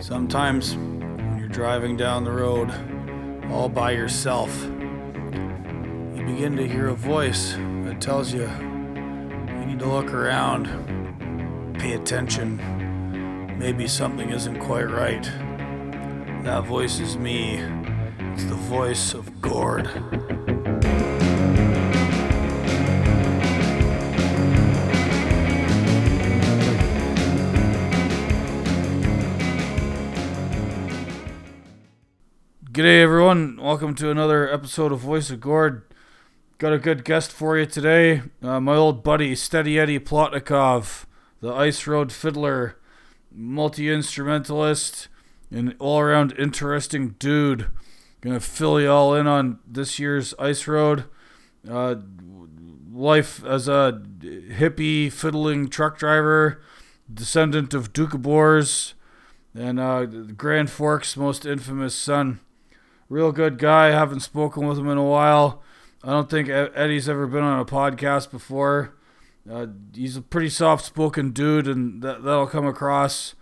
Sometimes when you're driving down the road all by yourself, you begin to hear a voice that tells you you need to look around, pay attention. Maybe something isn't quite right. That voice is me. It's the voice of Gord. G'day, everyone. Welcome to another episode of Voice of Gord. Got a good guest for you today. Uh, my old buddy, Steady Eddie Plotnikoff, the Ice Road fiddler, multi instrumentalist, and all around interesting dude. Gonna fill you all in on this year's Ice Road. Uh, life as a hippie fiddling truck driver, descendant of Doukhobors, and uh, Grand Forks' most infamous son real good guy. Haven't spoken with him in a while. I don't think Eddie's ever been on a podcast before. Uh, he's a pretty soft-spoken dude, and that that'll come across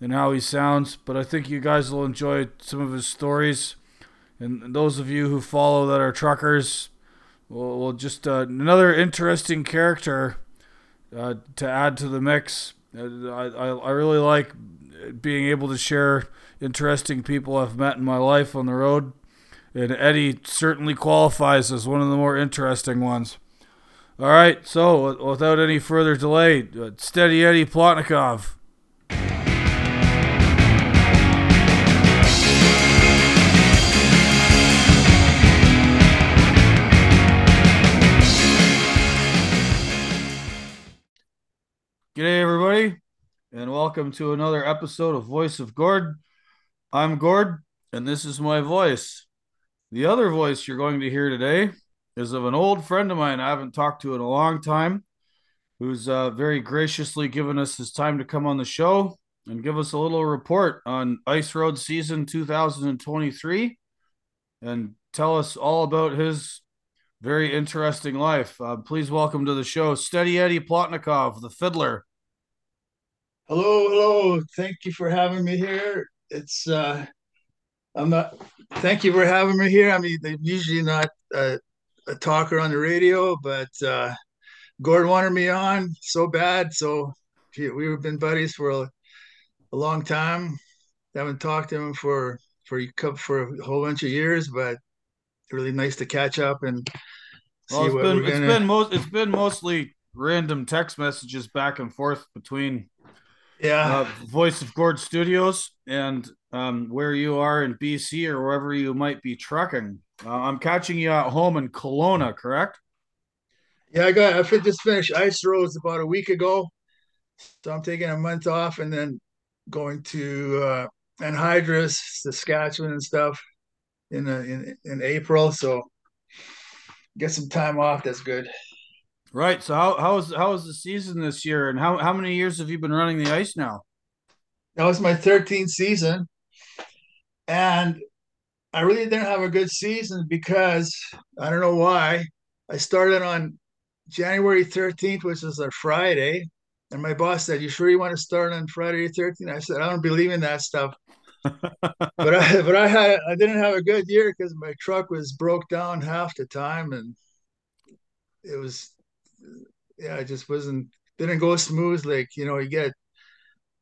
in how he sounds. But I think you guys will enjoy some of his stories, and those of you who follow that are truckers, will, will just uh, another interesting character uh, to add to the mix. Uh, I, I I really like being able to share interesting people I've met in my life on the road. And Eddie certainly qualifies as one of the more interesting ones. All right, so without any further delay, uh, Steady Eddie Plotnikoff. G'day, everybody, and welcome to another episode of Voice of Gord. I'm Gord, and this is my voice. The other voice you're going to hear today is of an old friend of mine I haven't talked to in a long time, who's uh, very graciously given us his time to come on the show and give us a little report on Ice Road season 2023 and tell us all about his very interesting life. Uh, please welcome to the show Steady Eddie Plotnikoff, the fiddler. Hello, hello. Thank you for having me here it's uh, I'm not. Thank you for having me here. I mean, they're usually not a, a talker on the radio, but uh, Gord wanted me on so bad, so we've been buddies for a, a long time. haven't talked to him for for for a whole bunch of years, but really nice to catch up and see well, it's been, it's been most it's been mostly random text messages back and forth between yeah. Uh, Voice of Gord Studios and um, where you are in BC or wherever you might be trucking. Uh, I'm catching you at home in Kelowna, correct? Yeah, I got. I just finished Ice Roads about a week ago, so I'm taking a month off and then going to uh, Anhydrous, Saskatchewan, and stuff in uh, in in April. So get some time off. That's good. Right. So how how is how is the season this year, and how how many years have you been running the ice now? That was my 13th season, and I really didn't have a good season because I don't know why. I started on January 13th, which is a Friday, and my boss said, "You sure you want to start on Friday 13th?" I said, "I don't believe in that stuff." but I but I had I didn't have a good year because my truck was broke down half the time, and it was yeah, it just wasn't didn't go smooth. Like you know, you get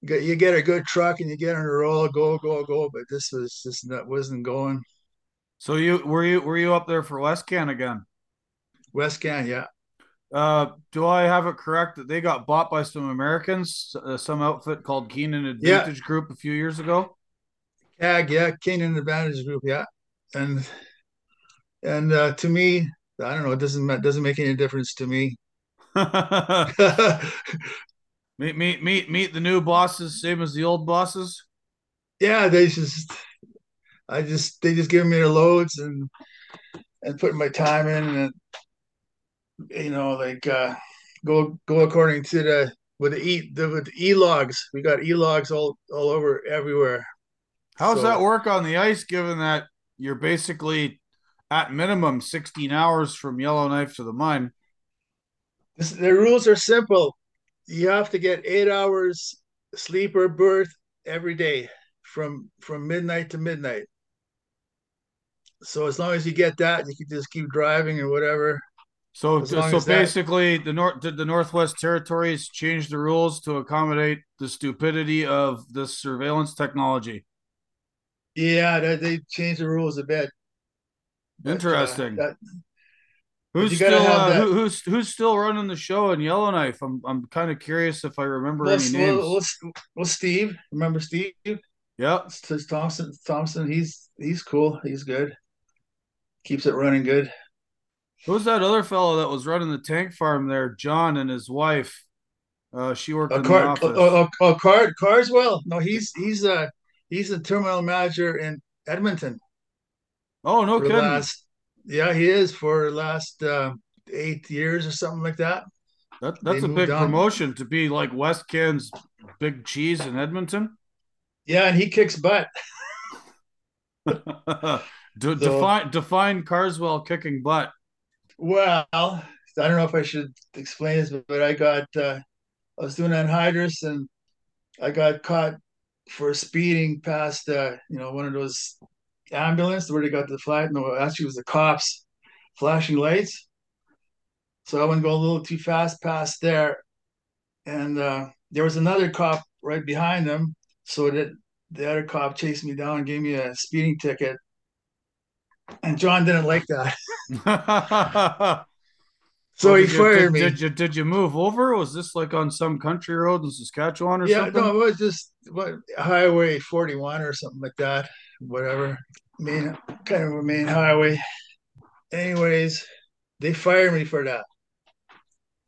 you get a good truck and you get on a roll, go go go. But this was just that wasn't going. So you were you were you up there for Westcan again? Westcan, yeah. Uh, do I have it correct that they got bought by some Americans, uh, some outfit called Kenan Advantage yeah. Group a few years ago? KAG, yeah, Kenan Advantage Group, yeah, and and uh, to me, I don't know, it doesn't doesn't make any difference to me. meet meet meet meet the new bosses, same as the old bosses. Yeah, they just I just they just give me their loads and and put my time in and you know like uh go go according to the with the e the with e logs. We got e logs all all over everywhere. How does so, that work on the ice? Given that you're basically at minimum 16 hours from Yellowknife to the mine. The rules are simple. You have to get eight hours sleep or birth every day from from midnight to midnight. So as long as you get that, you can just keep driving or whatever. So so basically, that, the north did the Northwest Territories change the rules to accommodate the stupidity of this surveillance technology. Yeah, they, they changed the rules a bit. Interesting. But, uh, that, who's still uh, who, who's who's still running the show in Yellowknife? I'm I'm kind of curious if I remember well, any names. Well, Steve, remember Steve? Yeah, Thompson. Thompson, he's he's cool. He's good. Keeps it running good. Who's that other fellow that was running the tank farm there? John and his wife. Uh, she worked uh, in Car- the office. Oh, oh, Car- Carswell. No, he's he's uh he's a terminal manager in Edmonton. Oh no kidding! Last, yeah, he is for last uh, eight years or something like that. That that's they a big on. promotion to be like Westcan's big cheese in Edmonton. Yeah, and he kicks butt. De- so, define define Carswell kicking butt. Well, I don't know if I should explain this, but, but I got uh, I was doing anhydrous and I got caught for speeding past uh, you know one of those ambulance where they got the flag. No, actually it was the cops flashing lights. So I went go a little too fast past there, and uh, there was another cop right behind them. So that the other cop chased me down and gave me a speeding ticket. And John didn't like that. so well, he fired you, me. Did you did you move over? Was this like on some country road in Saskatchewan or yeah, something? Yeah, no, it was just what Highway 41 or something like that. Whatever. Main kind of a main highway. Anyways, they fired me for that.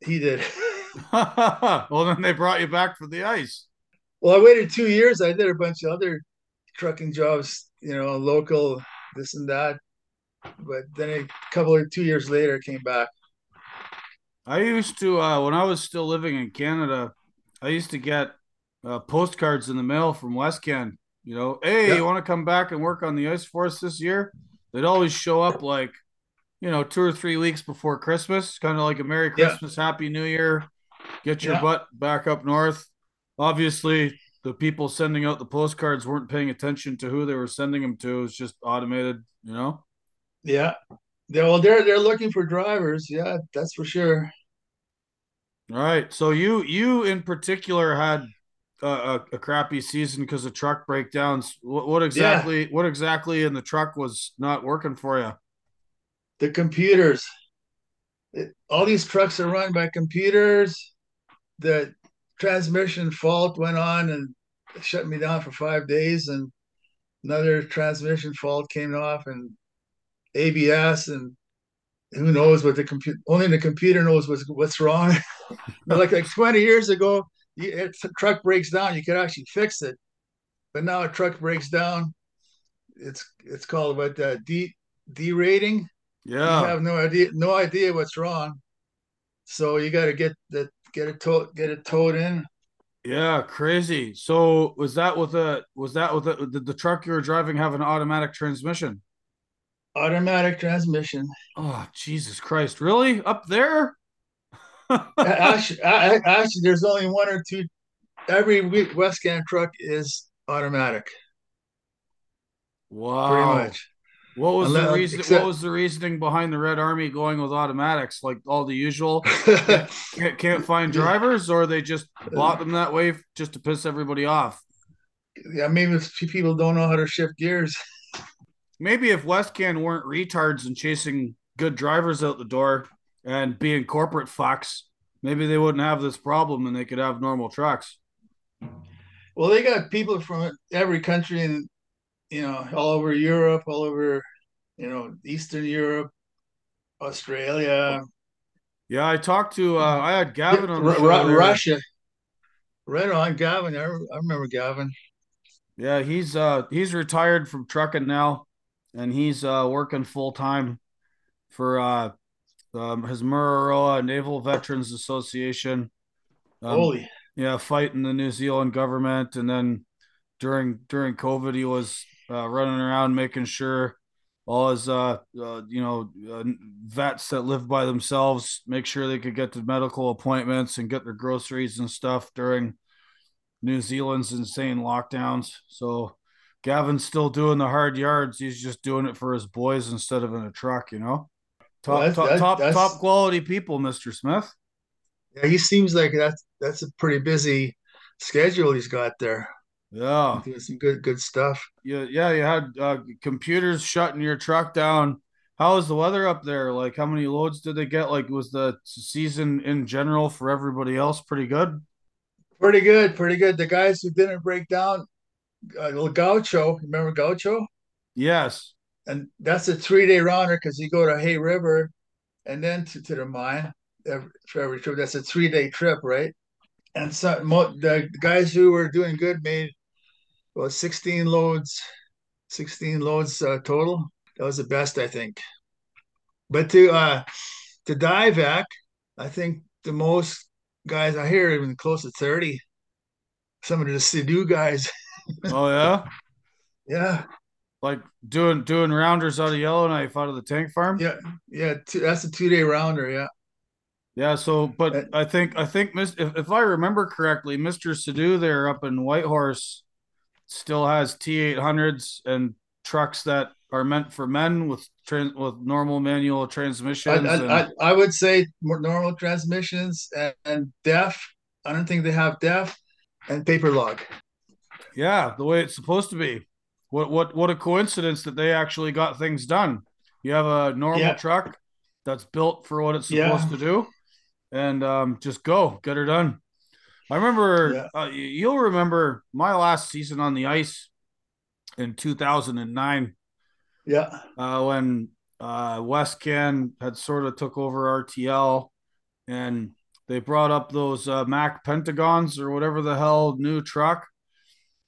He did. well, then they brought you back for the ice. Well, I waited two years. I did a bunch of other trucking jobs, you know, local, this and that but then a couple of two years later, I came back. I used to uh, when I was still living in Canada. I used to get uh, postcards in the mail from Westcan. You know, hey, yep. you want to come back and work on the ice for us this year? They'd always show up like, you know, two or three weeks before Christmas, kind of like a Merry Christmas, yeah. Happy New Year. Get your yeah. butt back up north. Obviously, the people sending out the postcards weren't paying attention to who they were sending them to. It was just automated, you know. Yeah. They're, well, they're they're looking for drivers. Yeah, that's for sure. All right. So you you in particular had a, a crappy season because of truck breakdowns. What, what exactly yeah. what exactly in the truck was not working for you? The computers. It, all these trucks are run by computers. The transmission fault went on and shut me down for five days, and another transmission fault came off and ABS and who knows what the computer only the computer knows what's what's wrong. like like 20 years ago, you, a truck breaks down, you could actually fix it. But now a truck breaks down, it's it's called what uh, D derating. Yeah, you have no idea no idea what's wrong, so you got to get that get it towed get it towed in. Yeah, crazy. So was that with a was that with a, did the truck you were driving have an automatic transmission? automatic transmission. Oh, Jesus Christ. Really? Up there? actually, actually, there's only one or two. Every Westcan truck is automatic. Wow. Pretty much. What was Unless, the reason? Except, what was the reasoning behind the Red Army going with automatics? Like all the usual, can't, can't find drivers, or they just uh, bought them that way just to piss everybody off. Yeah, maybe people don't know how to shift gears maybe if Westcan weren't retards and chasing good drivers out the door and being corporate fucks, maybe they wouldn't have this problem and they could have normal trucks. Well, they got people from every country and you know all over Europe, all over you know Eastern Europe, Australia. Yeah, I talked to uh, I had Gavin on R- R- Russia. Right on, Gavin. I, I remember Gavin. Yeah, he's uh he's retired from trucking now and he's uh, working full time for uh, um, his Mururoa Naval Veterans Association. Um, Holy, yeah, fighting the New Zealand government, and then during during COVID, he was uh, running around making sure all his uh, uh you know uh, vets that live by themselves make sure they could get to medical appointments and get their groceries and stuff during New Zealand's insane lockdowns. So Gavin's still doing the hard yards. He's just doing it for his boys instead of in a truck, you know. Top Well, top that- top, quality people, Mister Smith. Yeah, he seems like that's that's a pretty busy schedule he's got there. Yeah, Doing some good good stuff. yeah, yeah. You had uh, computers shutting your truck down. How was the weather up there? Like, how many loads did they get? Like, was the season in general for everybody else pretty good? Pretty good, pretty good. The guys who didn't break down, uh, Gaucho, remember Gaucho? Yes. And that's a three day rounder because you go to Hay River and then to, to the mine every, for every trip. That's a three day trip, right? And so mo- the guys who were doing good made well 16 loads, 16 loads uh, total. That was the best, I think. But to uh to Diavik, I think the most guys I hear even close to 30. Some of the Sidhu guys. Oh yeah. Yeah, Like doing doing rounders out of Yellowknife out of the tank farm. yeah, yeah. Two, that's a two day rounder. Yeah. Yeah, so but Uh, I think I think Mis- if, if I remember correctly, Mr. Sidhu there up in Whitehorse still has T800s and trucks that are meant for men with trans with normal manual transmissions. I, and, I, I would say more normal transmissions and, and DEF. I don't think they have DEF and paper log. yeah, the way it's supposed to be. What what what a coincidence that they actually got things done. You have a normal Yeah. truck that's built for what it's Yeah. supposed to do, and um, just go get her done. I remember Yeah. uh, you'll remember my last season on the ice in 2009 Yeah. uh, when uh, Westcan had sort of took over RTL, and they brought up those uh, Mack Pentagons or whatever the hell new truck,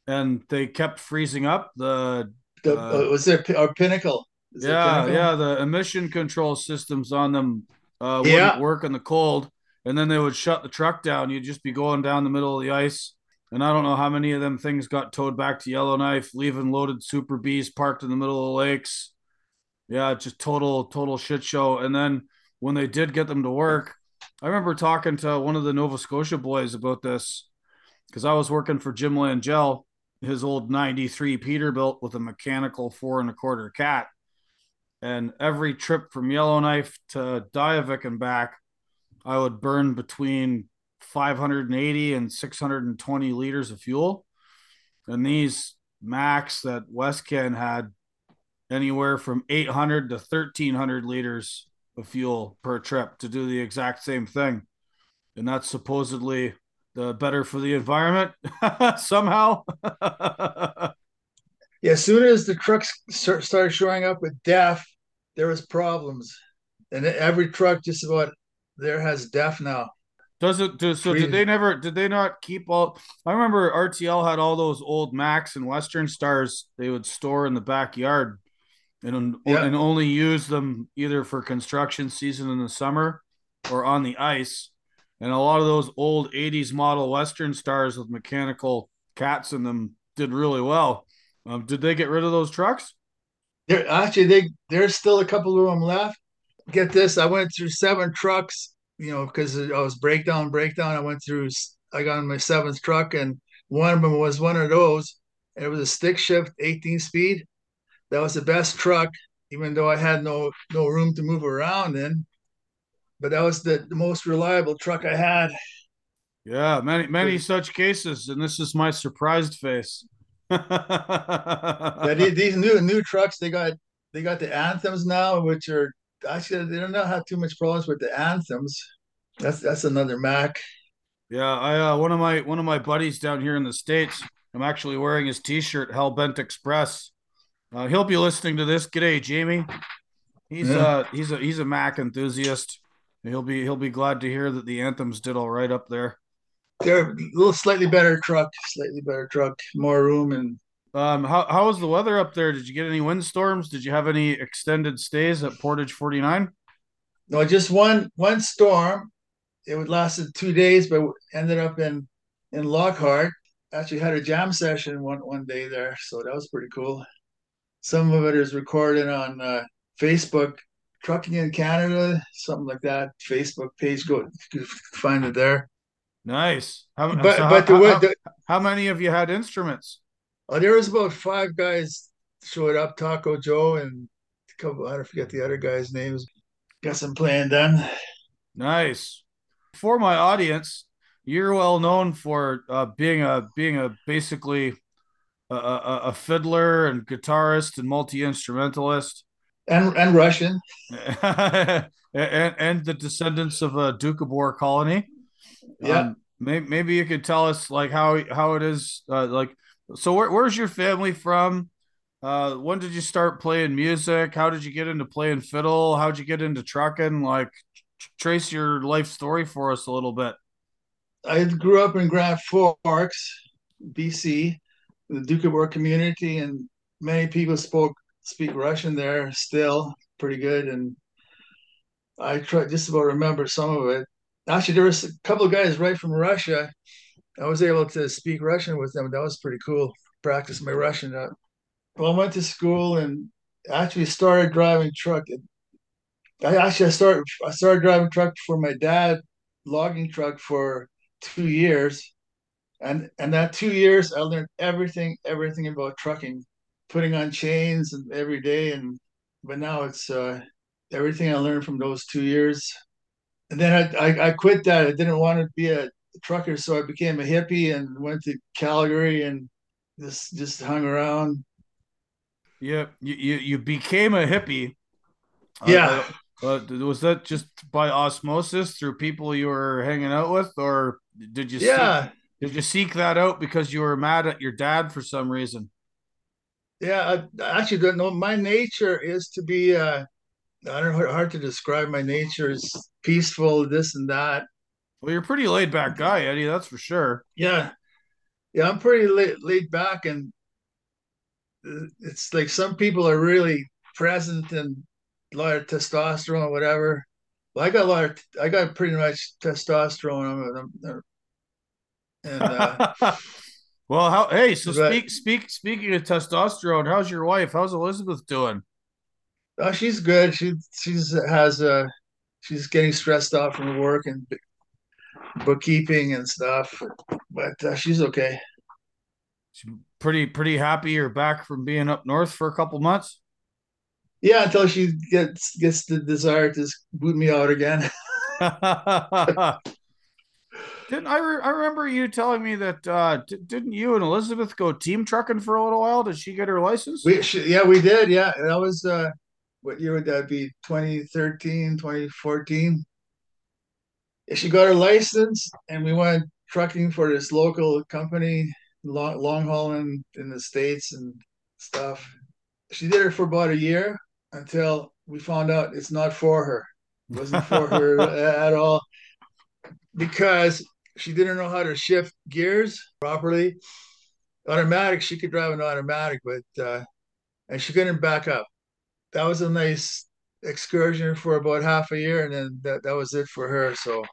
and they kept freezing up. The The, Uh, uh, was there our pinnacle? Is yeah, Pinnacle? yeah, the emission control systems on them uh, wouldn't Yeah. work in the cold, and then they would shut the truck down. You'd just be going down the middle of the ice. And I don't know how many of them things got towed back to Yellowknife, leaving loaded Super Bs parked in the middle of the lakes. Yeah, just total, total shit show. And then when they did get them to work, I remember talking to one of the Nova Scotia boys about this because I was working for Jim Langell, his old 93 Peterbilt with a mechanical four and a quarter cat. And every trip from Yellowknife to Diavik and back, I would burn between 580 and 620 liters of fuel. And these Macks that Westcan had anywhere from 800 to 1300 liters of fuel per trip to do the exact same thing. And that's supposedly the better for the environment somehow. Yeah. As soon as the trucks start- started showing up with DEF, there was problems, and every truck just about there has DEF now. Does it do so? Did they never? Did they not keep all? I remember RTL had all those old Macks and Western Stars they would store in the backyard, and Yeah. and only use them either for construction season in the summer, or on the ice. And a lot of those old '80s model Western Stars with mechanical cats in them did really well. Um, did they get rid of those trucks? Actually they there's still a couple of them left. Get this, I went through seven trucks, you know, because I was breakdown, breakdown. I went through I got on my seventh truck and one of them was one of those. It was a stick shift 18 speed. That was the best truck, even though I had no no room to move around in. But that was the, the most reliable truck I had. Yeah, many many such cases, and this is my surprised face. Yeah, these, these new new trucks they got they got the anthems now, which are actually they don't have too much problems with the anthems. That's that's another Mack. Yeah, I uh, one of my one of my buddies down here in the states. I'm actually wearing his T-shirt, Hellbent Express. Uh, he'll be listening to this. G'day, Jamie. He's Yeah. uh he's a he's a Mack enthusiast. He'll be he'll be glad to hear that the anthems did all right up there. They're a little slightly better truck, slightly better truck, more room and Um, how how was the weather up there? Did you get any windstorms? Did you have any extended stays at Portage 49? no, just one one storm. It would lasted two days, but ended up in in Lockhart. Actually had a jam session one one day there, so that was pretty cool. Some of it is recorded on uh, Facebook, Trucking in Canada, something like that. Facebook page, go find it there. Nice. How, But so but how, the, how, the how many of you had instruments? Oh, there was about five guys showed up, Taco Joe and a couple, I don't forget the other guys' names. Got some playing done. Nice. For my audience, you're well known for uh, being a being a basically a, a, a fiddler and guitarist and multi instrumentalist, and and Russian, and, and the descendants of a Doukhobor colony. Yeah. Um, maybe, maybe you could tell us like how how it is uh, like. So where, where's your family from? Uh, when did you start playing music? How did you get into playing fiddle? How'd you get into trucking? Like, trace your life story for us a little bit. I grew up in Grand Forks, BC, the Doukhobor community, and many people spoke speak Russian there still pretty good. And I try just about remember some of it. Actually, there was a couple of guys right from Russia. I was able to speak Russian with them. That was pretty cool. Practice my Russian up. Well, I went to school and actually started driving truck. I actually I started I started driving truck for my dad, logging truck for two years, and and that two years I learned everything everything about trucking, putting on chains and every day. And but now it's uh, everything I learned from those two years. And then I, I I quit that. I didn't want to be a trucker, so I became a hippie and went to Calgary and just just hung around yeah, you you, you became a hippie. Uh, yeah. Uh, uh, was that just by osmosis through people you were hanging out with, or did you? Yeah. Seek, did you seek that out because you were mad at your dad for some reason? Yeah, I actually don't know. My nature is to be. Uh, I don't know. Hard to describe. My nature is peaceful. This and that. Well, you're a pretty laid back guy, Eddie. That's for sure. Yeah, yeah. I'm pretty laid, laid back, and it's like some people are really present and a lot of testosterone or whatever. Well, I got a lot of, I got pretty much testosterone. and, uh, well, how, hey, so but, speak, speak, speaking of testosterone, how's your wife? How's Elizabeth doing? Oh, she's good. She, she's has, uh, she's getting stressed out from work and bookkeeping and stuff, but uh, she's okay pretty pretty happy you're back from being up north for a couple months. Yeah, until she gets gets the desire to boot me out again. didn't I? Re- I remember you telling me that uh, d- didn't you and Elizabeth go team trucking for a little while? Did she get her license? We she, yeah, we did. Yeah, that was uh, what year would that be? 2013, 2014. She got her license, and we went trucking for this local company long, long hauling in the states and stuff. She did it for about a year until we found out it's not for her. It wasn't for her at all because she didn't know how to shift gears properly. Automatic, she could drive an automatic, but uh, and she couldn't back up. That was a nice excursion for about half a year, and then that, that was it for her. So,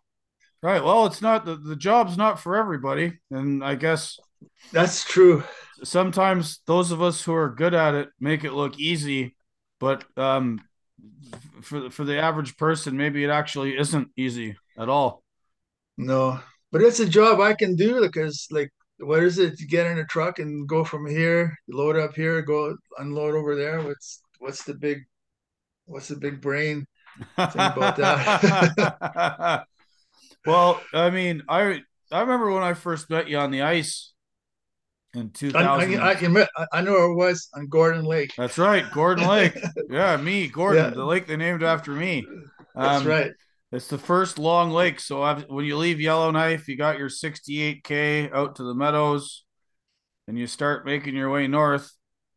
right. Well, it's not the, the job's not for everybody, and I guess that's true. Sometimes those of us who are good at it make it look easy, but um, for for the average person, maybe it actually isn't easy at all. No, but it's a job I can do because, like, what is it? You get in a truck and go from here, load up here, go unload over there. What's what's the big what's the big brain thing about that? well, I mean, I I remember when I first met you on the ice in 2000. I, I, I, know it was on Gordon Lake. That's right, Gordon Lake. yeah, me, Gordon, yeah. the lake they named after me. Um, That's right. It's the first long lake. So I've, when you leave Yellowknife, you got your 68k out to the meadows, and you start making your way north.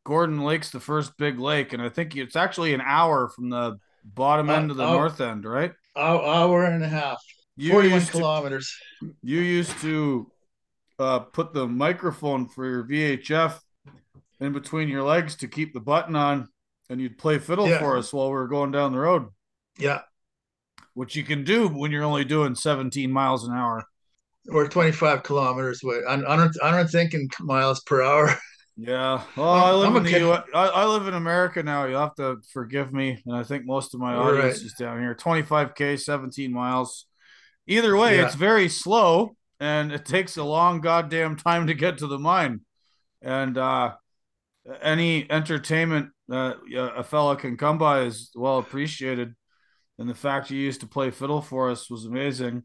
Gordon Lake's the first big lake, and I think it's actually an hour from the bottom end uh, of the uh, north end, right? Hour and a half. You 41 kilometers. To, you used to uh, put the microphone for your VHF in between your legs to keep the button on, and you'd play fiddle yeah. for us while we were going down the road. Yeah. Which you can do when you're only doing 17 miles an hour. Or 25 kilometers away. I'm, I'm, I'm thinking miles per hour. Yeah. Well, I live I'm in the U. I, I live in America now. You'll have to forgive me. And I think most of my audience right. is down here. 25K, 17 miles. Either way, yeah. it's very slow and it takes a long goddamn time to get to the mine. and uh, any entertainment that a fella can come by is well appreciated. And the fact you used to play fiddle for us was amazing.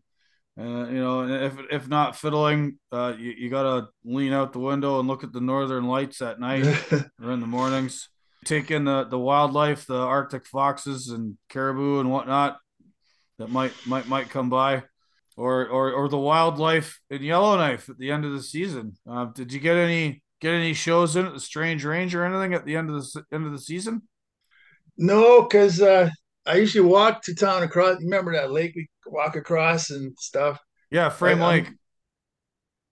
Uh, you know, if if not fiddling, uh, you, you gotta lean out the window and look at the northern lights at night or in the mornings. Take in the, the wildlife, the Arctic foxes and caribou and whatnot that might might might come by, or or or the wildlife in Yellowknife at the end of the season. Uh, did you get any get any shows in at the Strange Range or anything at the end of the end of the season? No, because uh, I usually walk to town across. Remember that lake we walk across and stuff. Yeah, Frame um, I, Lake. I'm,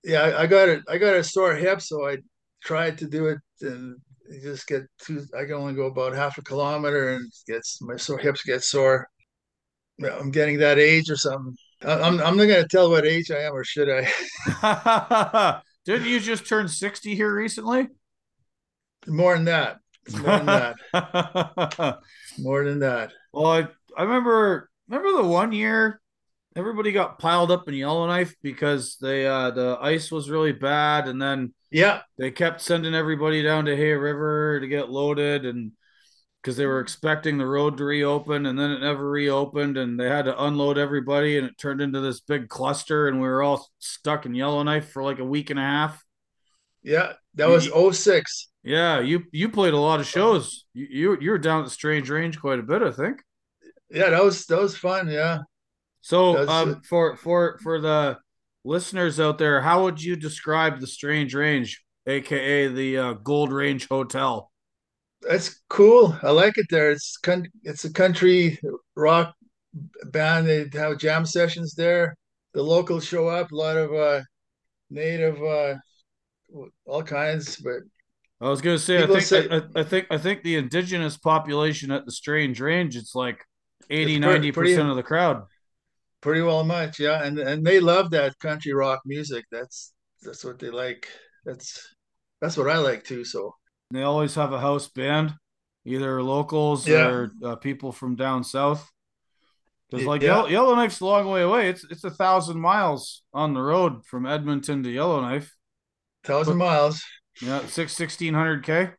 yeah, I, got it. I got a sore hip, so I tried to do it and just get two. I can only go about half a kilometer and gets my sore hips get sore. I'm getting that age or something. I'm I'm not gonna tell what age I am, or should I? Didn't you just turn 60 here recently? More than that. More than that. More than that. Well, I, I remember remember the one year everybody got piled up in Yellowknife because they uh the ice was really bad and then yeah they kept sending everybody down to Hay River to get loaded and because they were expecting the road to reopen and then it never reopened and they had to unload everybody and it turned into this big cluster and we were all stuck in Yellowknife for like a week and a half. Yeah, that was 06. Yeah, you you played a lot of shows. You you, you were down at the Strange Range quite a bit, I think. Yeah, that was that was fun. Yeah. So um, for for for the listeners out there, how would you describe the Strange Range, aka the uh, Gold Range Hotel? That's cool. I like it there. It's con- it's a country rock band. They have jam sessions there. The locals show up. A lot of uh, native, uh, all kinds. But I was gonna say, I think say, I, I, think I think the indigenous population at the Strange Range, it's like 80, 90 percent of the crowd. Pretty well much, yeah. And and they love that country rock music. That's that's what they like. That's that's what I like too. So they always have a house band, either locals yeah. or uh, people from down south. Because like yeah. Yellow, Yellowknife's a long way away. It's it's a thousand miles on the road from Edmonton to Yellowknife. Thousand miles. Yeah, six sixteen hundred k.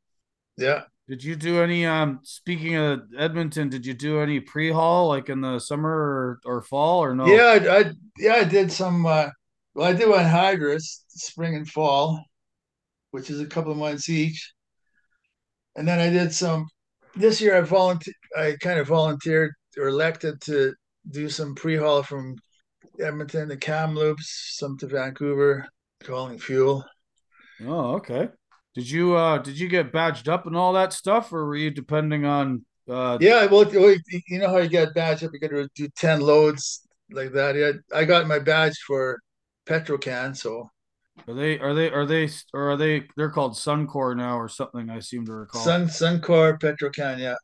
Yeah. Did you do any? Um, speaking of Edmonton, did you do any pre-haul like in the summer or, or fall or no? Yeah, I, I yeah I did some. Uh, well, I did anhydrous spring and fall, which is a couple of months each and then I did some. This year, I volunteered. I kind of volunteered or elected to do some pre-haul from Edmonton to Kamloops, some to Vancouver, calling fuel. Oh, okay. Did you uh did you get badged up and all that stuff, or were you depending on? uh Yeah, well, you know how you get badged up. You got to do ten loads like that. Yeah, I got my badge for Petro-Can, so are they are they are they or are they they're called Suncor now or something I seem to recall. Sun Suncor Petro-Can, yeah.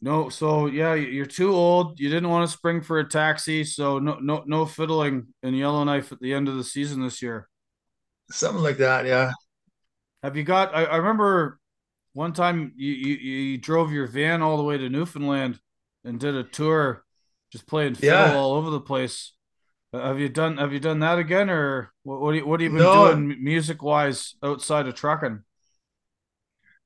No, so yeah, you're too old. You didn't want to spring for a taxi, so no no no fiddling in Yellowknife at the end of the season this year. Something like that, yeah. Have you got I, I remember one time you, you you drove your van all the way to Newfoundland and did a tour just playing fiddle yeah. all over the place. Uh, have you done Have you done that again, or what? What, what have you been no, doing music wise outside of trucking?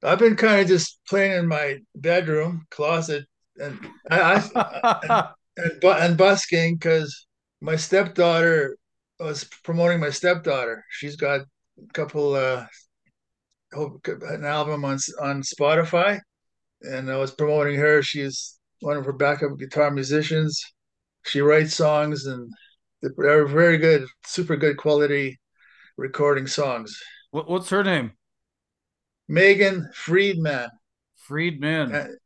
I've been kind of just playing in my bedroom closet, and I, I and, and, and busking because my stepdaughter I was promoting my stepdaughter. She's got a couple uh an album on on Spotify, and I was promoting her. She's one of her backup guitar musicians. She writes songs and they're very good, super good quality recording songs. What, what's her name? Megan Friedman. Friedman.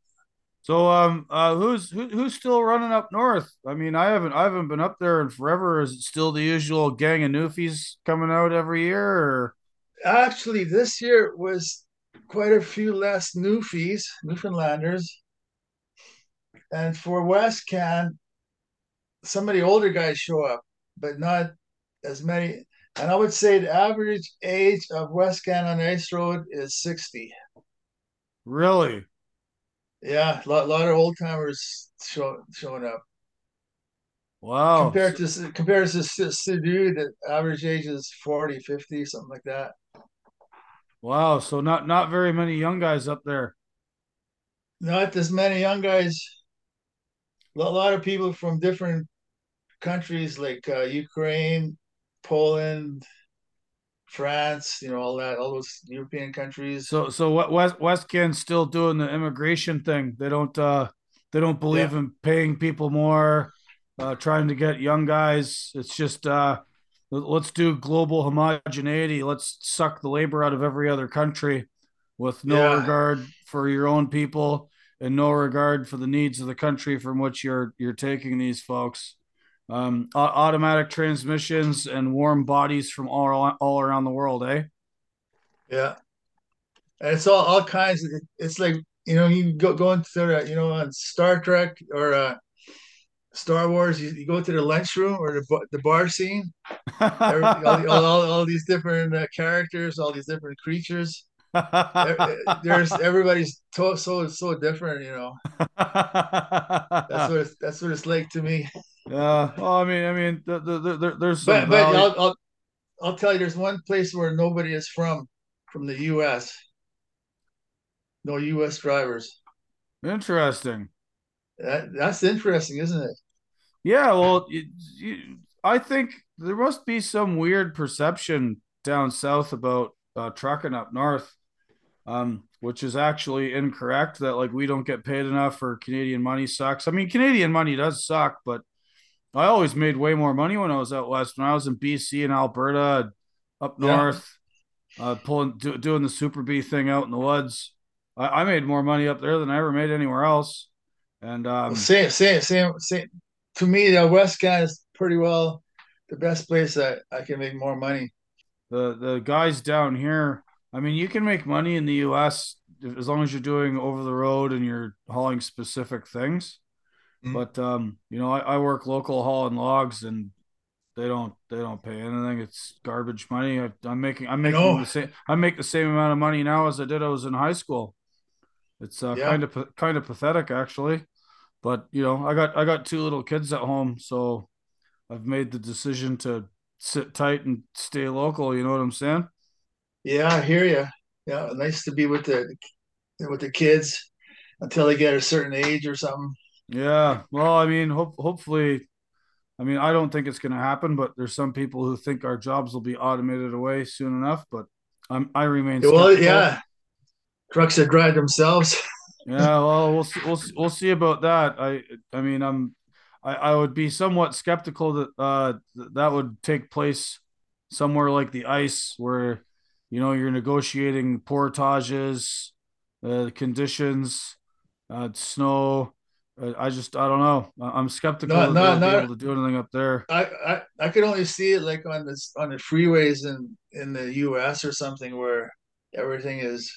So um uh who's who, who's still running up north? I mean, I haven't I haven't been up there in forever. Is it still the usual gang of newfies coming out every year or actually this year was quite a few less newfies, Newfoundlanders. And for Westcan, some of the older guys show up but not as many. And I would say the average age of Westcan on Ice Road is 60. Really? Yeah, a lot, lot of old timers show, showing up. Wow. Compared to compared to Sidhu, the average age is 40, 50, something like that. Wow, so not not very many young guys up there. Not as many young guys. A lot of people from different countries like uh, Ukraine, Poland, France, you know, all that, all those European countries. So so what West Westcan's still doing the immigration thing. They don't uh they don't believe Yeah, in paying people more, uh trying to get young guys. It's just uh let's do global homogeneity. Let's suck the labor out of every other country with no yeah, regard for your own people and no regard for the needs of the country from which you're you're taking these folks. Um, automatic transmissions and warm bodies from all all around the world, eh? yeah. And it's all all kinds. Of, it's like you know, you go going to the, you know on Star Trek or uh, Star Wars. You, you go to the lunchroom or the the bar scene. Every, all, all, all these different uh, characters, all these different creatures. There's everybody's to, so so different, you know. That's what it's, that's what it's like to me. Yeah. Well, I mean, I mean, the, the, the, there's But but. I'll, I'll I'll tell you, there's one place where nobody is from from the U.S. No U.S. drivers. Interesting. That, that's interesting, isn't it? Yeah. Well, you, you, I think there must be some weird perception down south about uh, trucking up north, um, which is actually incorrect. That like we don't get paid enough or Canadian money sucks. I mean, Canadian money does suck, but I always made way more money when I was out west. When I was in BC and Alberta, up Yeah. north, uh, pulling do, doing the Super B thing out in the woods. I, I made more money up there than I ever made anywhere else. And um, same same same same. To me, the Westcan is pretty well the best place that I can make more money. the the guys down here, I mean, you can make money in the U.S. as long as you're doing over the road and you're hauling specific things. Mm. But um, you know, I, I work local hauling logs, and they don't they don't pay anything. It's garbage money. I, I'm making I'm making the same I make the same amount of money now as I did I was in high school. It's uh, Yeah. kind of kind of pathetic actually, but you know, I got I got two little kids at home, so I've made the decision to sit tight and stay local. You know what I'm saying? Yeah, I hear you. Yeah, nice to be with the with the kids until they get a certain age or something. Yeah. Well, I mean, hope hopefully, I mean, I don't think it's going to happen, but there's some people who think our jobs will be automated away soon enough. But I'm I remain Well, skeptical. yeah, trucks that drive themselves. Yeah. Well, we'll see, we'll we'll see about that. I I mean, I'm I, I would be somewhat skeptical that uh th- that would take place somewhere like the ice where you know you're negotiating portages, uh, conditions, uh, snow. I just I don't know. I'm skeptical that they'll not, able to do anything up there. I, I, I could only see it like on this on the freeways in in the U.S. or something where everything is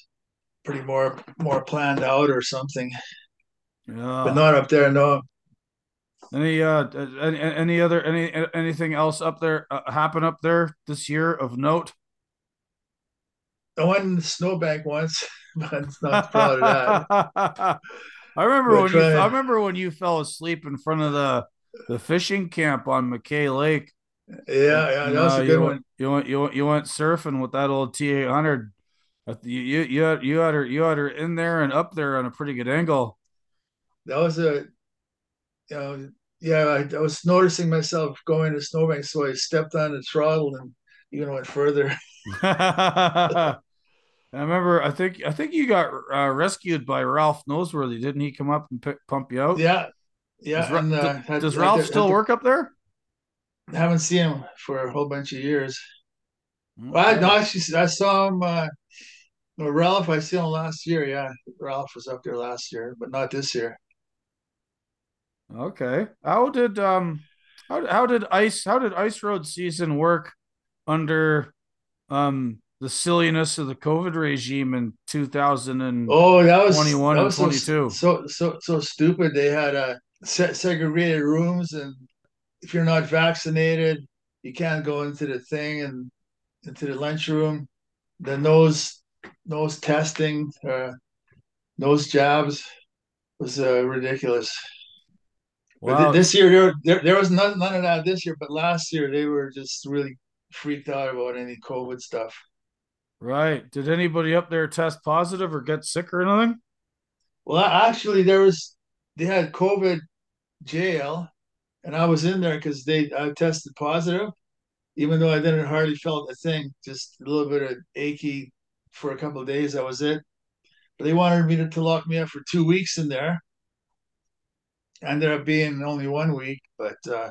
pretty more more planned out or something, Yeah, but not up there. No, Any uh any any other any anything else up there uh, happen up there this year of note? I went in the snowbank once, but it's not proud of that. I remember when you I remember when you fell asleep in front of the the fishing camp on MacKay Lake, yeah, yeah, that was uh, a you good went one. you went you went you went surfing with that old T eight hundred. You you you had you had her you had her in there and up there on a pretty good angle. That was a you know, yeah, I, I was noticing myself going to snowbank, so I stepped on the throttle and even went further. I remember. I think. I think you got uh, rescued by Ralph Noseworthy, didn't he? Come up and pick, pump you out. Yeah, Does yeah, Ra- and uh, had, Does Ralph had still work up there? I haven't seen him for a whole bunch of years. Well, I, no, actually, I saw him. Uh, Ralph, I saw him last year. Yeah, Ralph was up there last year, but not this year. Okay. How did um, how how did ice how did ice road season work under um the silliness of the COVID regime in Oh, that was 2021 that and was so 22? so so so stupid. They had uh, se segregated rooms, and if you're not vaccinated, you can't go into the thing and into the lunchroom. The nose nose testing, uh, nose jabs was uh, ridiculous. But th Wow. this year there, there there was none none of that this year. But last year they were just really freaked out about any COVID stuff. Right. Did anybody up there test positive or get sick or anything? Well, actually, there was they had COVID jail, and I was in there because they I tested positive, even though I didn't hardly felt a thing, just a little bit of achy for a couple of days. That was it. But they wanted me to, to lock me up for two weeks in there. Ended up being only one week, but uh,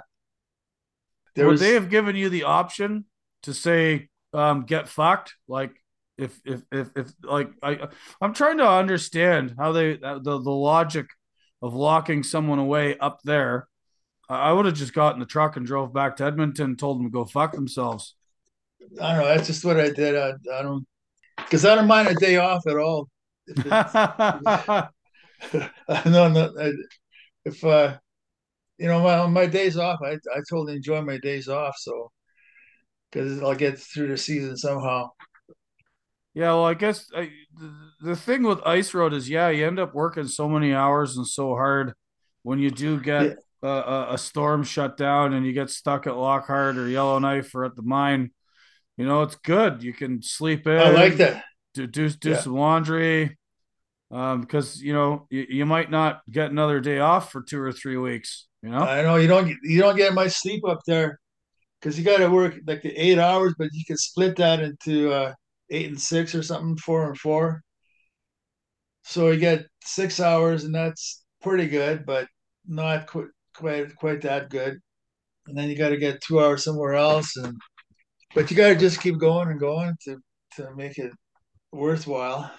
there Would was they have given you the option to say um, get fucked? Like if if if if like I I'm trying to understand how they the the logic of locking someone away up there. I would have just got in the truck and drove back to Edmonton, told them to go fuck themselves. I don't know. That's just what I did. I, I don't because I don't mind a day off at all. No, no, if uh, you know my my days off, I I totally enjoy my days off. So because I'll get through the season somehow. Yeah, well, I guess I, the thing with Ice Road is, yeah, you end up working so many hours and so hard when you do get Yeah, a, a storm shut down and you get stuck at Lockhart or Yellowknife or at the mine. You know, it's good. You can sleep in. I like that. do do, do Yeah, some laundry, um, because you know you, you might not get another day off for two or three weeks. You know, I know you don't you don't get much sleep up there because you got to work like the eight hours, but you can split that into uh, eight and six or something, four and four. So you get six hours, and that's pretty good, but not quite quite quite that good. And then you got to get two hours somewhere else, and but you got to just keep going and going to to make it worthwhile.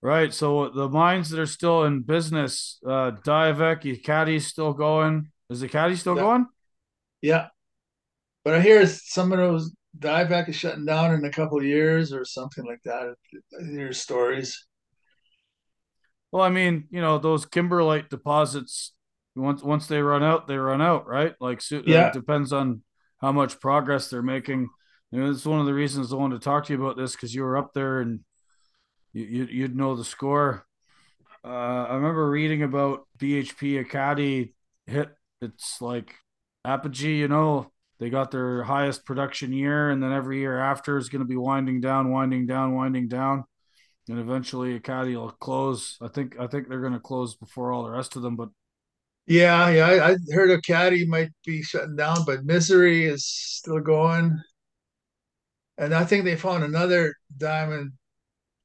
right? So the mines that are still in business, uh, Diavik, Caddy's still going. Is the Caddy still Yeah, going? yeah. But I hear some of those Diavik is shutting down in a couple of years or something like that. I hear stories. Well, I mean, you know, those kimberlite deposits once once they run out, they run out, right? Like so, Yeah, depends on how much progress they're making. You know, it's one of the reasons I wanted to talk to you about this because you were up there and you, you you'd know the score. Uh, I remember reading about BHP Ekati hit it's like apogee. You know, they got their highest production year, and then every year after is going to be winding down, winding down, winding down and eventually Ekati will close. I think I think they're going to close before all the rest of them. But yeah, yeah. I, I heard Ekati might be shutting down, but Misery is still going. And I think they found another diamond,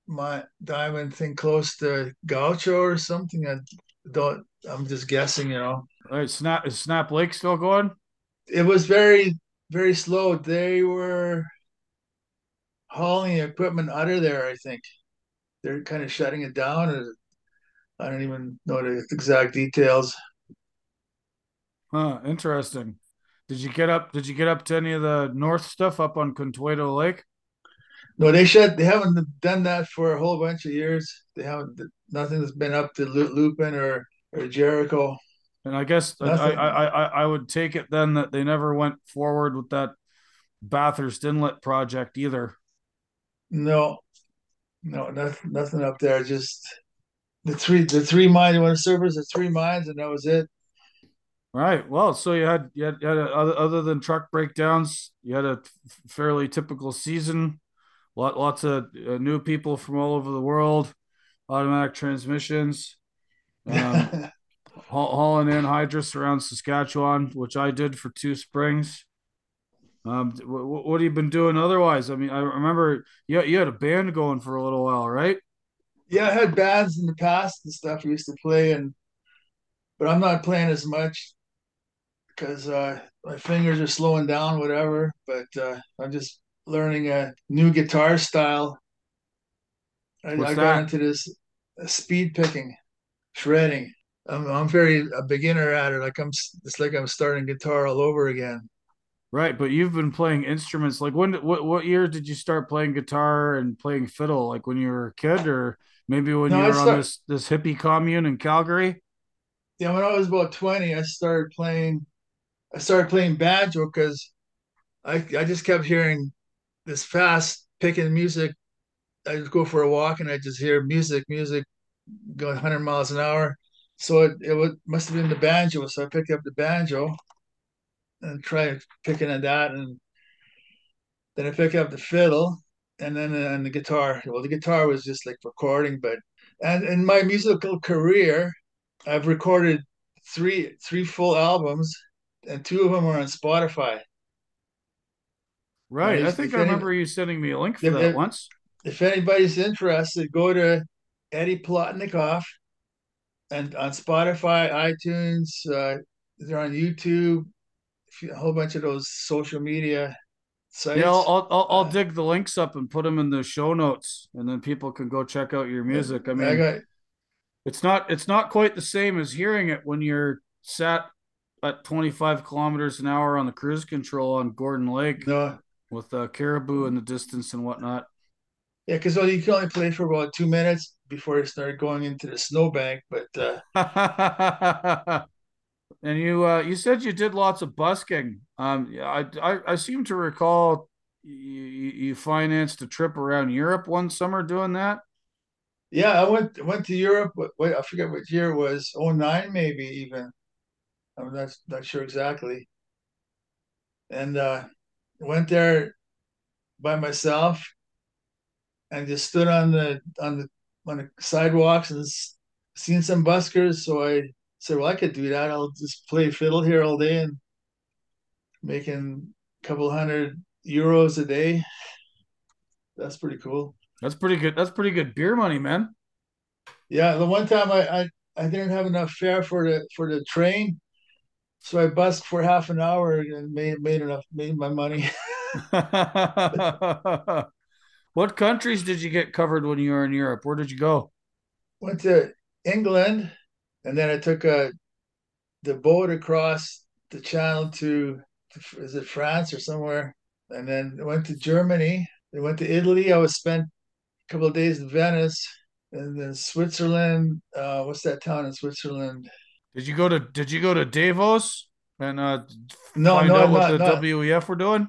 my diamond thing close to Gahcho or something. I don't. I'm just guessing, you know. all right, Snap is Snap Lake still going? It was very, very slow. They were hauling equipment out of there. I think they're kind of shutting it down. Or I don't even know the exact details. Huh, interesting. Did you get up? Did you get up to any of the north stuff up on Contwoyto Lake? No, they shut. They haven't done that for a whole bunch of years. They haven't. Nothing's been up to Lupin or or Jericho. And I guess I, I I I would take it then that they never went forward with that Bathurst Inlet project either. No, no, nothing. Nothing up there. Just the three. The three mines. You want to service the three mines, and that was it. All right. Well, so you had you had, you had a, other other than truck breakdowns, you had a fairly typical season. Lot lots of uh, new people from all over the world. Automatic transmissions. Um, hauling in hydrous around Saskatchewan, which I did for two springs. Um, what, what have you been doing otherwise? I mean, I remember you, you had a band going for a little while, right? yeah, I had bands in the past and stuff. We used to play, and but I'm not playing as much because uh, my fingers are slowing down. Whatever. But uh, I'm just learning a new guitar style. I, I got into this speed picking. shredding. I'm I'm very a beginner at it. Like I'm, it's like I'm starting guitar all over again. Right, but you've been playing instruments. Like when, what, what year did you start playing guitar and playing fiddle? Like when you were a kid, or maybe when No, you were on this this hippie commune in Calgary? Yeah, when I was about 20, I started playing. I started playing banjo because I I just kept hearing this fast picking music. I just go for a walk and I just hear music, music going 100 miles an hour. So it it would, must have been the banjo. So I picked up the banjo and tried picking on that, and then I picked up the fiddle and then uh, and the guitar. Well, the guitar was just like recording, but and in my musical career, I've recorded three three full albums, and two of them are on Spotify. Right. I think I remember any, you sending me a link for if, that once. If anybody's interested, go to Eddie Plotnikoff and on Spotify, iTunes, uh, they're on YouTube, a whole bunch of those social media sites. Yeah, I'll I'll, I'll uh, dig the links up and put them in the show notes, and then people can go check out your music. I mean, I got, it's not it's not quite the same as hearing it when you're sat at 25 kilometers an hour on the cruise control on Gordon Lake no. with uh, caribou in the distance and whatnot. Yeah, because well, you can only play for about two minutes before I started going into the snowbank. But uh... and you uh, you said you did lots of busking. Um, I I, I seem to recall you, you financed a trip around Europe one summer doing that. Yeah, I went went to Europe. Wait, I forget what year it was. 09 maybe even. I'm not not sure exactly. And uh, went there by myself and just stood on the on the on the sidewalks and seen some buskers. So I said, "Well, I could do that. I'll just play fiddle here all day and making a couple hundred euros a day. That's pretty cool. That's pretty good. That's pretty good beer money, man. Yeah, the one time I I, I didn't have enough fare for the for the train, so I busked for half an hour and made made enough made my money. What countries did you get covered when you were in Europe? Where did you go? Went to England, and then I took a the boat across the channel to, to is it France or somewhere, and then went to Germany. Then went to Italy. I was spent a couple of days in Venice, and then Switzerland. Uh, what's that town in Switzerland? Did you go to Did you go to Davos and uh, no, find no, out what not, the not. WEF were doing?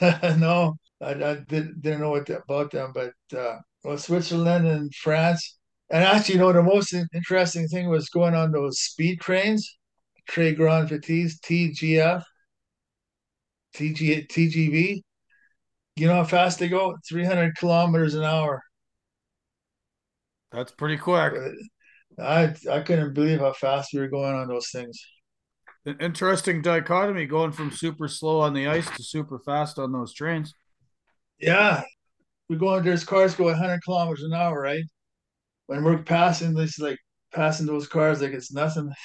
no, I, I did, didn't know what about them, but uh, well, Switzerland and France. And actually, you know, the most interesting thing was going on those speed trains, Très Grand Vitesse, TGF, TG, TGV. You know how fast they go? 300 kilometers an hour. That's pretty quick. I I couldn't believe how fast we were going on those things. An interesting dichotomy going from super slow on the ice to super fast on those trains. Yeah, we go there's cars go 100 kilometers an hour, right? When we're passing this, like passing those cars like it's nothing.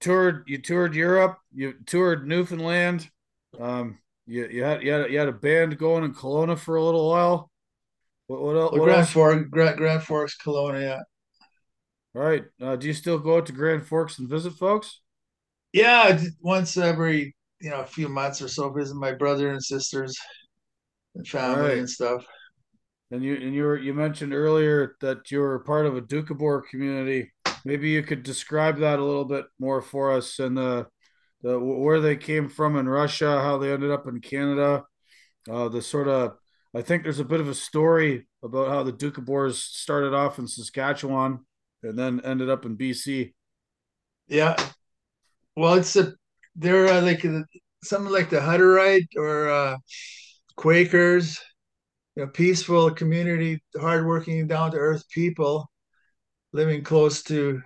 toured you toured Europe, you toured Newfoundland. Um, you you had you had you had a band going in Kelowna for a little while. What what, well, what Grand else? Forks, Grand, Grand Forks, Kelowna, yeah. All right. Uh, do you still go out to Grand Forks and visit folks? Yeah, once every you know a few months or so visit my brother and sisters and family right. and stuff. And you and you were you mentioned earlier that you were part of a Doukhobor community. Maybe you could describe that a little bit more for us and the the where they came from in Russia, how they ended up in Canada, uh, the sort of I think there's a bit of a story about how the Doukhobors started off in Saskatchewan and then ended up in BC. Yeah, well, it's a they're uh, like something like the Hutterite or uh, Quakers, you know, peaceful community, hardworking, down to earth people living close to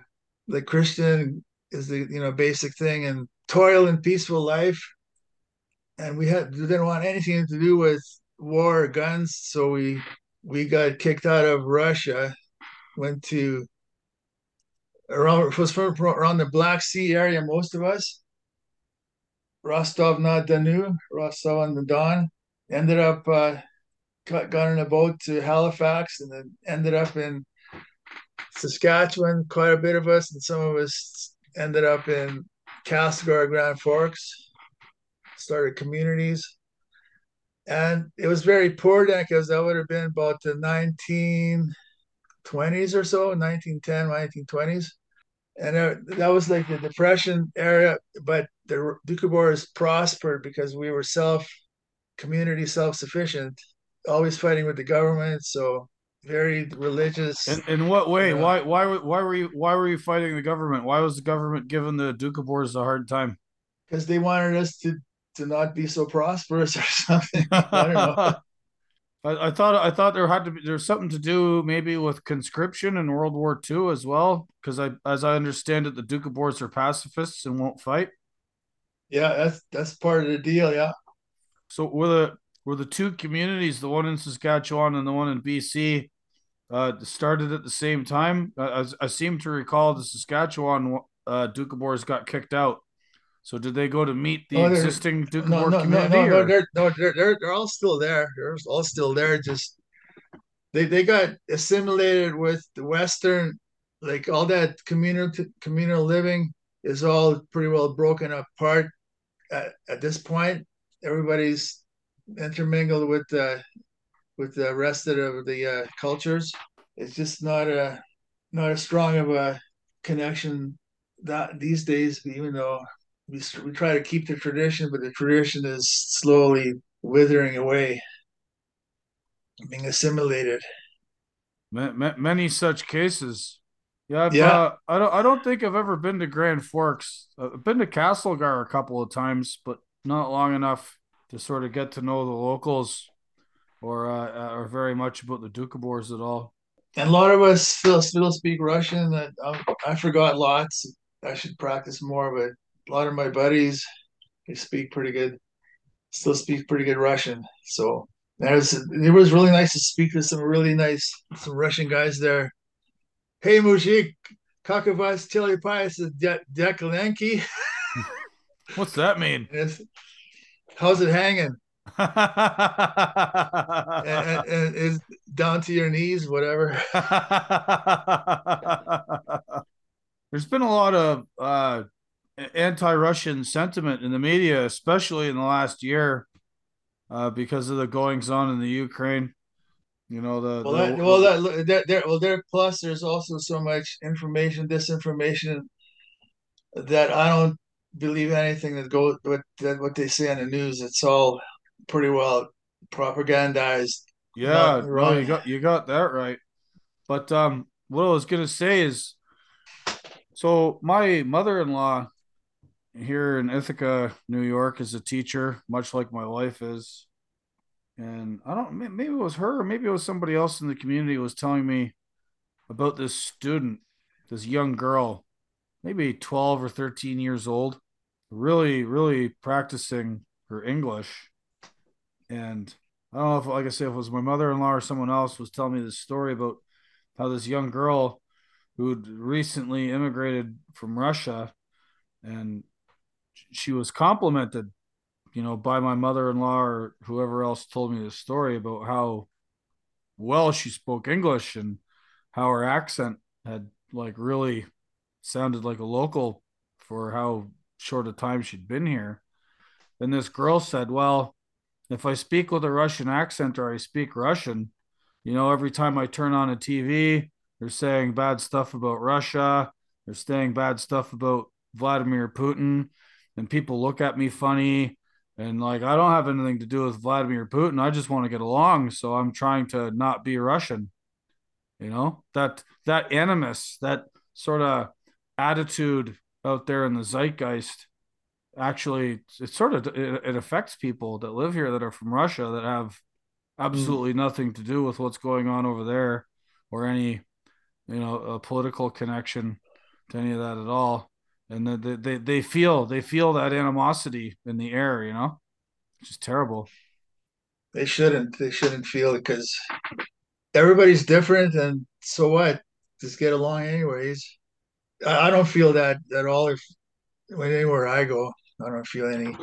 the Christian is the you know basic thing and toil and peaceful life. And we had we didn't want anything to do with war or guns, so we we got kicked out of Russia, went to around was from around the Black Sea area, most of us, Rostov na Donu, Rostov on the Don. Ended up uh, got, got on a boat to Halifax and then ended up in Saskatchewan. Quite a bit of us, and some of us ended up in Castlegar, Grand Forks. Started communities, and it was very poor then because that would have been about the 1920s or so, 1910, 1920s and uh, that was like the depression era, but the Doukhobors prospered because we were self community self-sufficient always fighting with the government so very religious in, in what way you know, why why why were you why were you fighting the government why was the government giving the Doukhobors a hard time because they wanted us to to not be so prosperous or something. I don't know. I, I, thought I thought there had to be there's something to do maybe with conscription in World War II as well, because I as I understand it, the Doukhobors are pacifists and won't fight. Yeah, that's that's part of the deal. Yeah. So were the were the two communities, the one in Saskatchewan and the one in BC, uh, started at the same time? I, I seem to recall the Saskatchewan uh, Doukhobors got kicked out. So did they go to meet the oh, existing Doukhobor no, no, community? No, no, no, they're, no they're, they're, they're all still there. They're all still there. Just they, they got assimilated with the Western, like all that communal communal living is all pretty well broken apart at, at this point. Everybody's intermingled with the with the rest of the uh, cultures. It's just not a not as strong of a connection that these days, even though we, we try to keep the tradition, but the tradition is slowly withering away, being assimilated. Many such cases. Yeah, yeah. Uh, I don't. I don't think I've ever been to Grand Forks. I've been to Castlegar a couple of times, but not long enough to sort of get to know the locals, or uh, or very much about the Doukhobors at all. And a lot of us still still speak Russian. That um, I forgot lots. I should practice more, but a lot of my buddies they speak pretty good, still speak pretty good Russian. So it was it was really nice to speak to some really nice some Russian guys there. Hey Mujik, Kakavas Telepias Dekalenki. What's that mean? How's it hanging? and, and, and down to your knees, whatever. There's been a lot of uh, anti-Russian sentiment in the media, especially in the last year, uh, because of the goings on in the Ukraine. You know the well, the, that, well that, that there well there plus there's also so much information disinformation that I don't believe anything that go what that what they say on the news. It's all pretty well propagandized. Yeah, no, you got you got that right. But um, what I was gonna say is, so my mother-in-law here in Ithaca, New York, is a teacher, much like my wife is. And I don't, maybe it was her, maybe it was somebody else in the community was telling me about this student, this young girl, maybe 12 or 13 years old, really, really practicing her English. And I don't know if, like I said, if it was my mother in law or someone else was telling me this story about how this young girl who'd recently immigrated from Russia and she was complimented, you know, by my mother-in-law or whoever else told me the story about how well she spoke English and how her accent had like really sounded like a local for how short a time she'd been here. And this girl said, Well, if I speak with a Russian accent or I speak Russian, you know, every time I turn on a TV, they're saying bad stuff about Russia. They're saying bad stuff about Vladimir Putin and people look at me funny and like I don't have anything to do with Vladimir Putin. I just want to get along, so I'm trying to not be Russian. You know that that animus, that sort of attitude out there in the zeitgeist, actually, it sort of it, it affects people that live here that are from Russia that have absolutely mm. nothing to do with what's going on over there, or any, you know, a political connection to any of that at all and they, they they feel they feel that animosity in the air, you know, which is terrible. They shouldn't. They shouldn't feel it because everybody's different, and so what? Just get along anyways. I, I don't feel that at all. If when anywhere I go, I don't feel any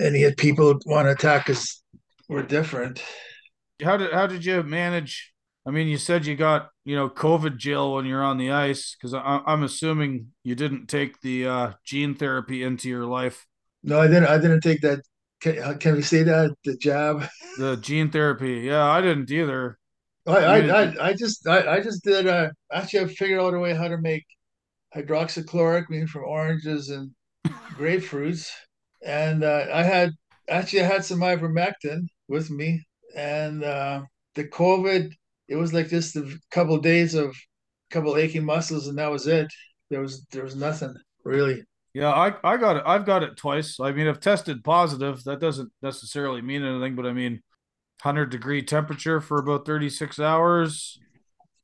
any people want to attack us. We're different. How did how did you manage I mean, you said you got you know COVID jail when you're on the ice because I'm assuming you didn't take the uh, gene therapy into your life. No, I didn't. I didn't take that. Can, can we say that the jab? The gene therapy. Yeah, I didn't either. I I, mean, I, I, just I, I just did. Uh, actually, I figured out a way how to make hydroxychloroquine from oranges and grapefruits, and uh, I had actually I had some ivermectin with me, and uh, the COVID it was like just a couple of days of a couple of aching muscles, and that was it. There was there was nothing really. Yeah, I, I got it. I've got it twice. I mean, I've tested positive. That doesn't necessarily mean anything, but I mean, 100 degree temperature for about 36 hours.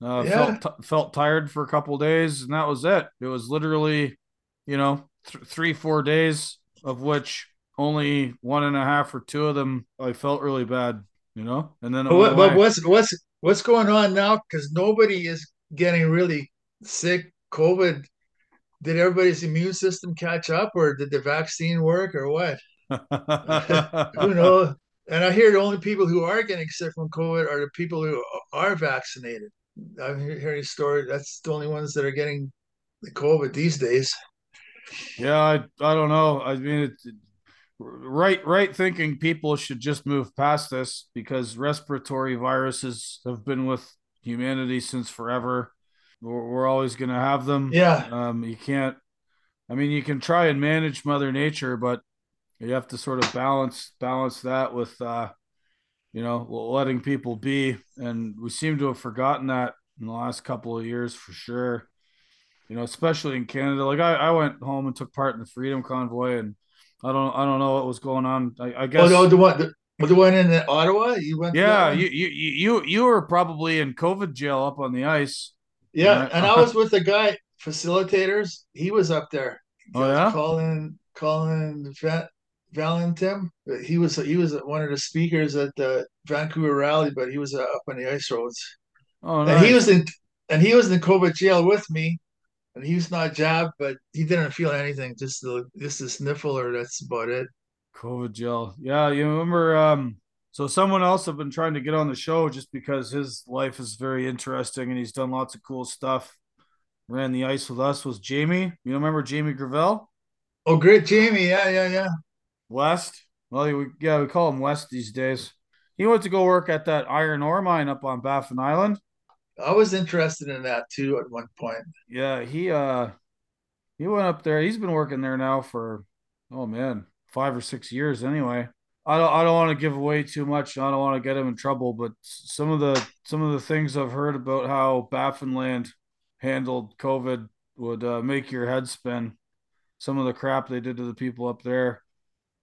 Uh, Yeah. felt t- felt tired for a couple days, and that was it. It was literally, you know, th- three four days of which only one and a half or two of them I felt really bad, you know, and then But, what, but what's what's what's going on now? Because nobody is getting really sick. COVID. Did everybody's immune system catch up, or did the vaccine work, or what? Who knows? And I hear the only people who are getting sick from COVID are the people who are vaccinated. I'm hearing stories. That's the only ones that are getting the COVID these days. yeah, I I don't know. I mean, it, right right thinking people should just move past this because respiratory viruses have been with humanity since forever. We're, we're always going to have them. Yeah. Um, you can't. I mean, you can try and manage Mother Nature, but you have to sort of balance balance that with uh, you know letting people be. And we seem to have forgotten that in the last couple of years for sure. You know, especially in Canada. Like I, I went home and took part in the Freedom Convoy, and I don't I don't know what was going on. I, I Oh no, the one the, the one in Ottawa. You went yeah, you you you you were probably in COVID jail up on the ice, Yeah, and I I was with the guy facilitators. He was up there. oh Uh, yeah Colin Colin Va- Valentim. He was he was one of the speakers at the Vancouver rally, but he was uh, up on the ice roads. oh And he was in and he was in COVID jail with me. And he was not jabbed, but he didn't feel anything. Just the just a sniffle, or that's about it. COVID jail. Yeah, you remember? Um, so someone else I've been trying to get on the show just because his life is very interesting and he's done lots of cool stuff. Ran the ice with us was Jamie. You remember Jamie Gravel? Oh, great, Jamie. Yeah, yeah, yeah. West. Well, we, yeah, we call him West these days. He went to go work at that iron ore mine up on Baffin Island. I was interested in that too at one point. Yeah, he uh he went up there. He's been working there now for oh man, five or six years anyway. I don't I don't want to give away too much. I don't want to get him in trouble, but some of the some of the things I've heard about how Baffinland handled COVID would uh, make your head spin. Some of the crap they did to the people up there,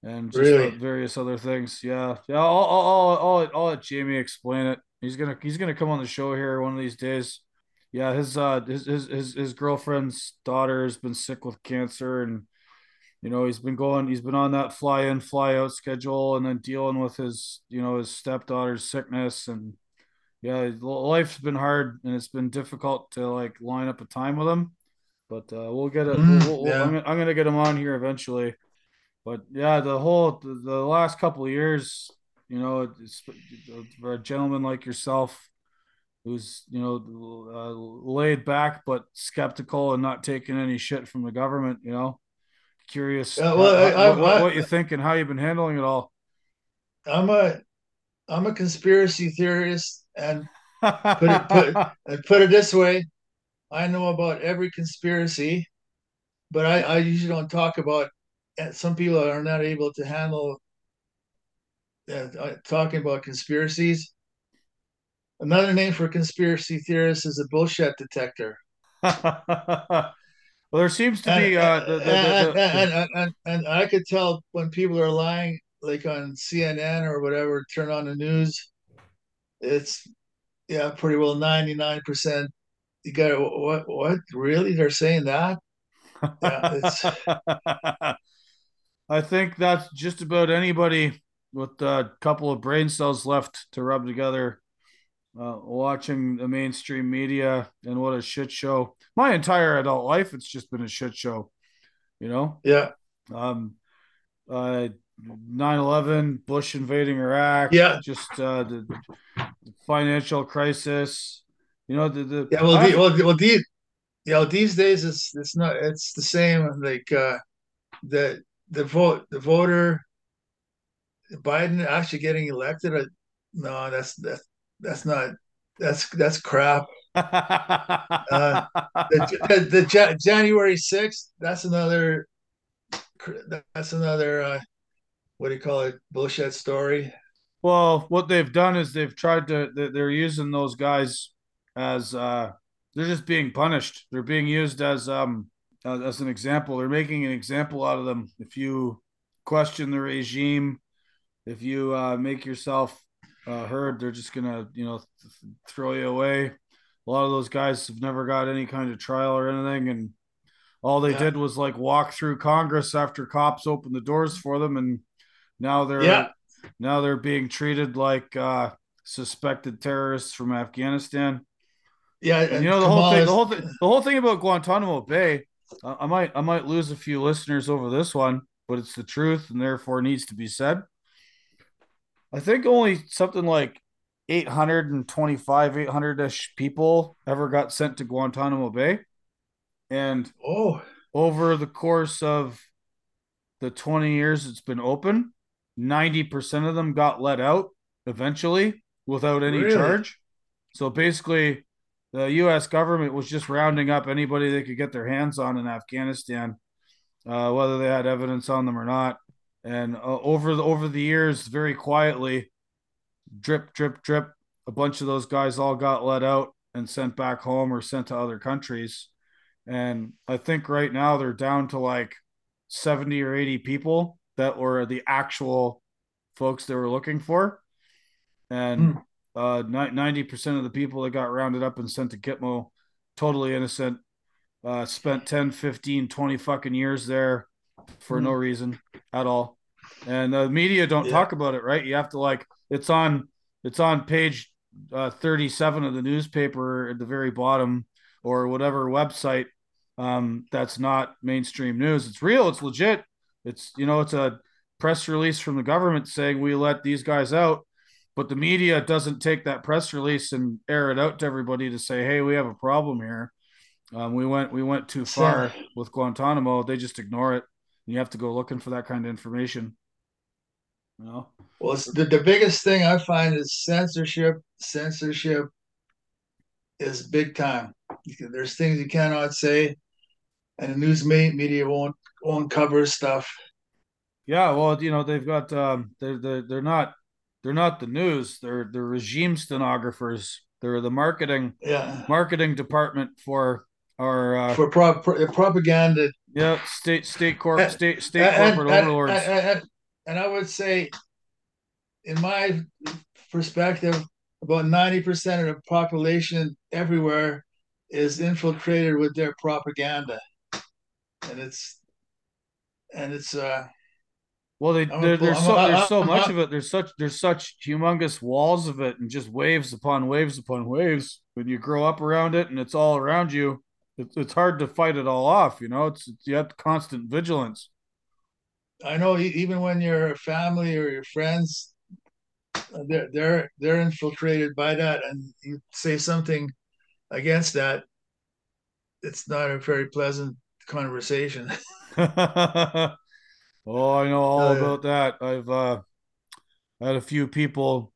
and just Really? various other things. Yeah, yeah. I'll I'll I'll, I'll, I'll let Jamie explain it. He's gonna he's gonna come on the show here one of these days. Yeah, his uh his his his, his girlfriend's daughter has been sick with cancer, and you know he's been going he's been on that fly in fly out schedule, and then dealing with his you know his stepdaughter's sickness, and yeah, life's been hard, and it's been difficult to like line up a time with him. But uh, we'll get it. Mm, we'll, we'll, I'm gonna, I'm gonna get him on here eventually. But yeah, the whole the, the last couple of years, you know, it's, for a gentleman like yourself who's you know uh, laid back but skeptical and not taking any shit from the government. You know, curious Uh, well, how, I, what I, what you think and how you've been handling it all. I, I'm a I'm a conspiracy theorist, and put it put put it this way: I know about every conspiracy, but I, I usually don't talk about. Some people are not able to handle uh, talking about conspiracies. Another name for conspiracy theorist is a bullshit detector. well, there seems to be uh, and, I could tell when people are lying, like on CNN or whatever, turn on the news, it's yeah, pretty well 99%. You got what what really they're saying that? Yeah, it's I think that's just about anybody with a couple of brain cells left to rub together, uh, watching the mainstream media and what a shit show. My entire adult life, it's just been a shit show, you know? yeah. Um, uh, 9-11, Bush invading Iraq, Yeah. just uh, the, the financial crisis, you know, the, the Yeah, well, the, half, well, well, these, you know, these days it's it's not it's the same. Like uh, the the vote the voter Biden actually getting elected. Uh, no, that's that's that's not that's that's crap. Uh, the the, the Ja- January sixth. That's another. That's another. Uh, what do you call it? Bullshit story. Well, what they've done is they've tried to they- they're using those guys as uh they're just being punished. They're being used as um as an example. They're making an example out of them. If you question the regime, if you uh, make yourself uh, heard, they're just gonna, you know, th- throw you away. A lot of those guys have never got any kind of trial or anything, and all they yeah. did was like walk through Congress after cops opened the doors for them, and now they're yeah. now they're being treated like uh, suspected terrorists from Afghanistan. Yeah, and, you know the whole thing. The whole thing. The whole thing about Guantanamo Bay. Uh, I might I might lose a few listeners over this one, but it's the truth and therefore needs to be said. I think only something like 825, 800 ish people ever got sent to Guantanamo Bay. And oh, over the course of the 20 years it's been open, 90% of them got let out eventually without any really? charge. So basically, the U.S. government was just rounding up anybody they could get their hands on in Afghanistan, uh, whether they had evidence on them or not. And uh, over the over the years, very quietly, drip, drip, drip, a bunch of those guys all got let out and sent back home or sent to other countries. And I think right now they're down to like 70 or 80 people that were the actual folks they were looking for. And mm. uh, 90% of the people that got rounded up and sent to Gitmo, totally innocent, uh, spent 10, 15, 20 fucking years there for mm. no reason at all. And the media don't yeah. talk about it, right? You have to like, it's on, it's on page uh, 37 of the newspaper at the very bottom or whatever website um, that's not mainstream news. It's real. It's legit. It's you know it's a press release from the government saying we let these guys out, but the media doesn't take that press release and air it out to everybody to say, hey, we have a problem here. Um, we went we went too far with Guantanamo. They just ignore it. You have to go looking for that kind of information. You know? Well, the, the biggest thing I find is censorship. Censorship is big time. There's things you cannot say, and the news media won't won't cover stuff. Yeah, well, you know they've got um, they're they're they're not they're not the news. They're they're regime stenographers. They're the marketing yeah marketing department for our uh, for pro- pro- propaganda. Yeah, state state corp eh, state state and, corporate and, overlords. And, and I would say, in my perspective, about 90% of the population everywhere is infiltrated with their propaganda and it's and it's uh well they there, there's so there's so much of it there's such there's such humongous walls of it and just waves upon waves upon waves when you grow up around it and it's all around you it's, it's hard to fight it all off you know it's, it's you have constant vigilance i know even when your family or your friends they're they're they're infiltrated by that, and you say something against that, it's not a very pleasant conversation. oh, I know all uh, about that. I've uh, had a few people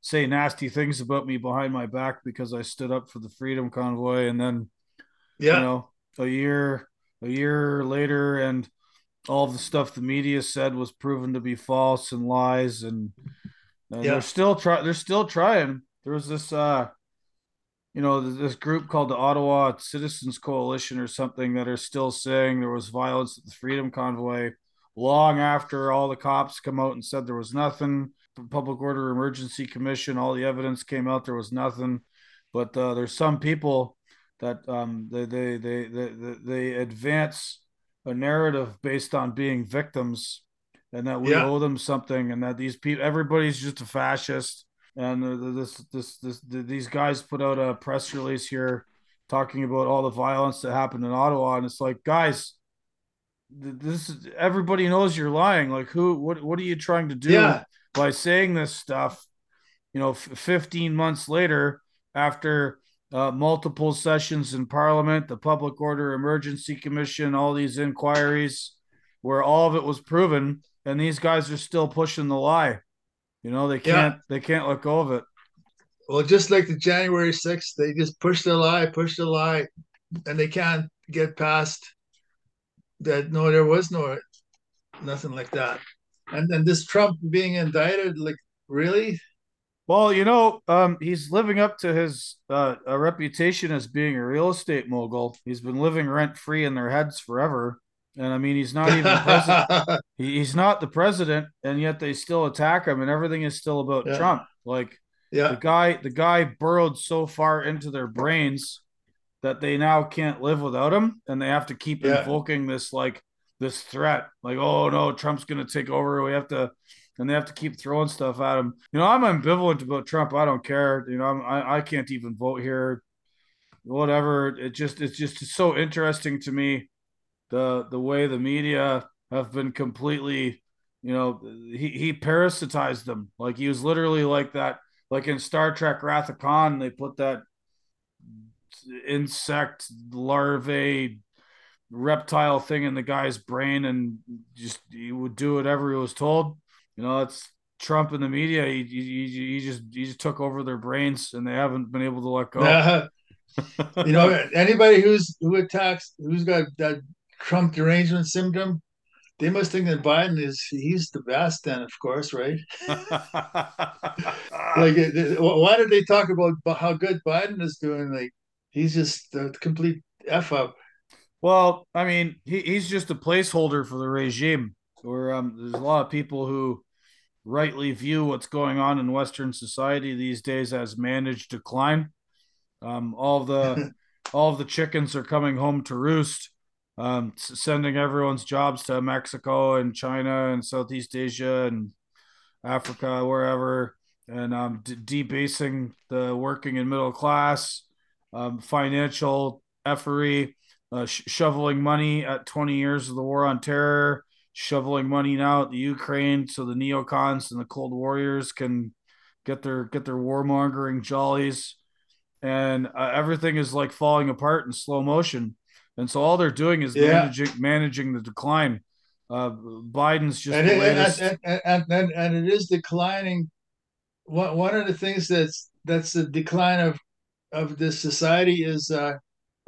say nasty things about me behind my back because I stood up for the Freedom Convoy, and then, yeah, you know, a year a year later, and all the stuff the media said was proven to be false and lies, and and yeah. they're still try they're still trying. There was this uh you know, this group called the Ottawa Citizens Coalition or something that are still saying there was violence at the Freedom Convoy long after all the cops come out and said there was nothing. The Public Order Emergency Commission, all the evidence came out, there was nothing. But uh, there's some people that um, they, they, they, they, they advance a narrative based on being victims and that we yeah. owe them something, and that these people, everybody's just a fascist. And this, this, this, these guys put out a press release here talking about all the violence that happened in Ottawa, and it's like, guys, this is everybody knows you're lying. Like, who, what, what are you trying to do yeah. by saying this stuff? You know, f- 15 months later, after uh, multiple sessions in Parliament, the Public Order Emergency Commission, all these inquiries, where all of it was proven and these guys are still pushing the lie. You know, they can't yeah. they can't let go of it. Well, just like the January 6th, they just push the lie, push the lie, and they can't get past that no, there was no nothing like that. And then this Trump being indicted, like really? Well, you know, um, he's living up to his uh, a reputation as being a real estate mogul. He's been living rent free in their heads forever, and I mean, he's not even president. He, he's not the president, and yet they still attack him, and everything is still about yeah. Trump. Like Yeah. the guy, the guy burrowed so far into their brains that they now can't live without him, and they have to keep Yeah. invoking this like this threat, like, oh no, Trump's gonna take over. We have to and they have to keep throwing stuff at him. You know, I'm ambivalent about Trump. I don't care. You know, I'm, I I can't even vote here. Whatever. It just it's just so interesting to me the the way the media have been completely. You know, he he parasitized them. Like he was literally like that. Like in Star Trek Wrath of Khan, they put that insect larvae reptile thing in the guy's brain and just he would do whatever he was told you know, it's Trump and the media. He, he, he just he just took over their brains, and they haven't been able to let go. Uh, you know, anybody who's who attacks who's got that Trump derangement symptom, they must think that Biden is he's the best. Then, of course, right? Like, why did they talk about how good Biden is doing? Like, he's just a complete f up. well, I mean, he, he's just a placeholder for the regime. Where um, there's a lot of people who rightly view what's going on in Western society these days as managed decline. Um, all the all of the chickens are coming home to roost, um, sending everyone's jobs to Mexico and China and Southeast Asia and Africa, wherever, and um, debasing the working and middle class, um, financial effery, uh, sh- shoveling money at 20 years of the war on terror, shoveling money now at the Ukraine so the neocons and the Cold Warriors can get their get their warmongering jollies, and uh, everything is like falling apart in slow motion. And so all they're doing is Yeah. managing managing the decline. Uh, Biden's just and, it, latest. and, and, and, and, and it is declining. One, one of the things that's that's the decline of of this society is uh,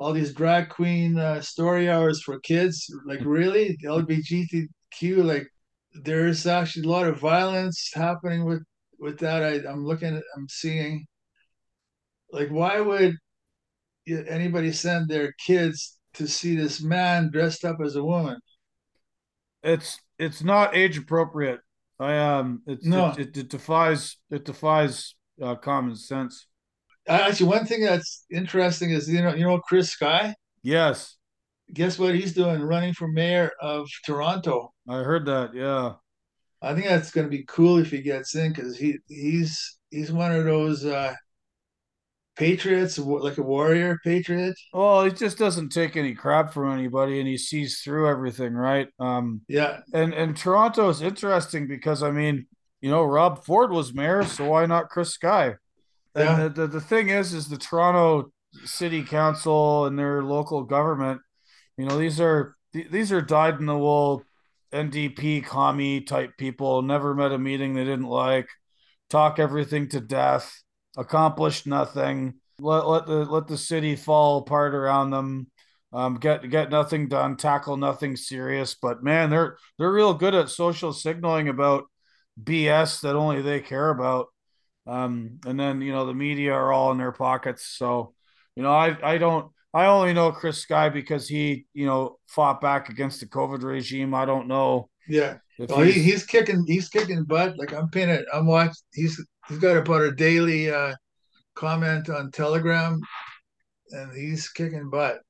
all these drag queen uh, story hours for kids. Like really, the LGBTQ. Like there's actually a lot of violence happening with with that. I, I'm looking at, I'm seeing. Like, why would anybody send their kids to see this man dressed up as a woman? it's it's not age appropriate. I um, it's No. it, it, it defies it defies uh, common sense. Actually, one thing that's interesting is you know you know Chris Sky. Yes, Guess what he's doing? Running for mayor of Toronto. I heard that. Yeah, I think that's going to be cool if he gets in because he he's he's one of those uh, patriots, like a warrior patriot. well, he just doesn't take any crap from anybody, and he sees through everything, right? Um, Yeah, and and Toronto is interesting because I mean, you know, Rob Ford was mayor, so why not Chris Sky? And Yeah. the, the the thing is, is the Toronto City Council and their local government, you know, these are these are dyed in the wool NDP commie type people. Never met a meeting they didn't like. Talk everything to death. Accomplished nothing. Let let the let the city fall apart around them. Um, get get nothing done. Tackle nothing serious. But man, they're they're real good at social signaling about BS that only they care about. Um, and then you know the media are all in their pockets. So, you know, I I don't I only know Chris Sky because he you know fought back against the COVID regime. I don't know yeah. Well, he, he's, he's kicking he's kicking butt. Like I'm paying it. I'm watching. He's he's got about a daily uh, comment on Telegram, and he's kicking butt.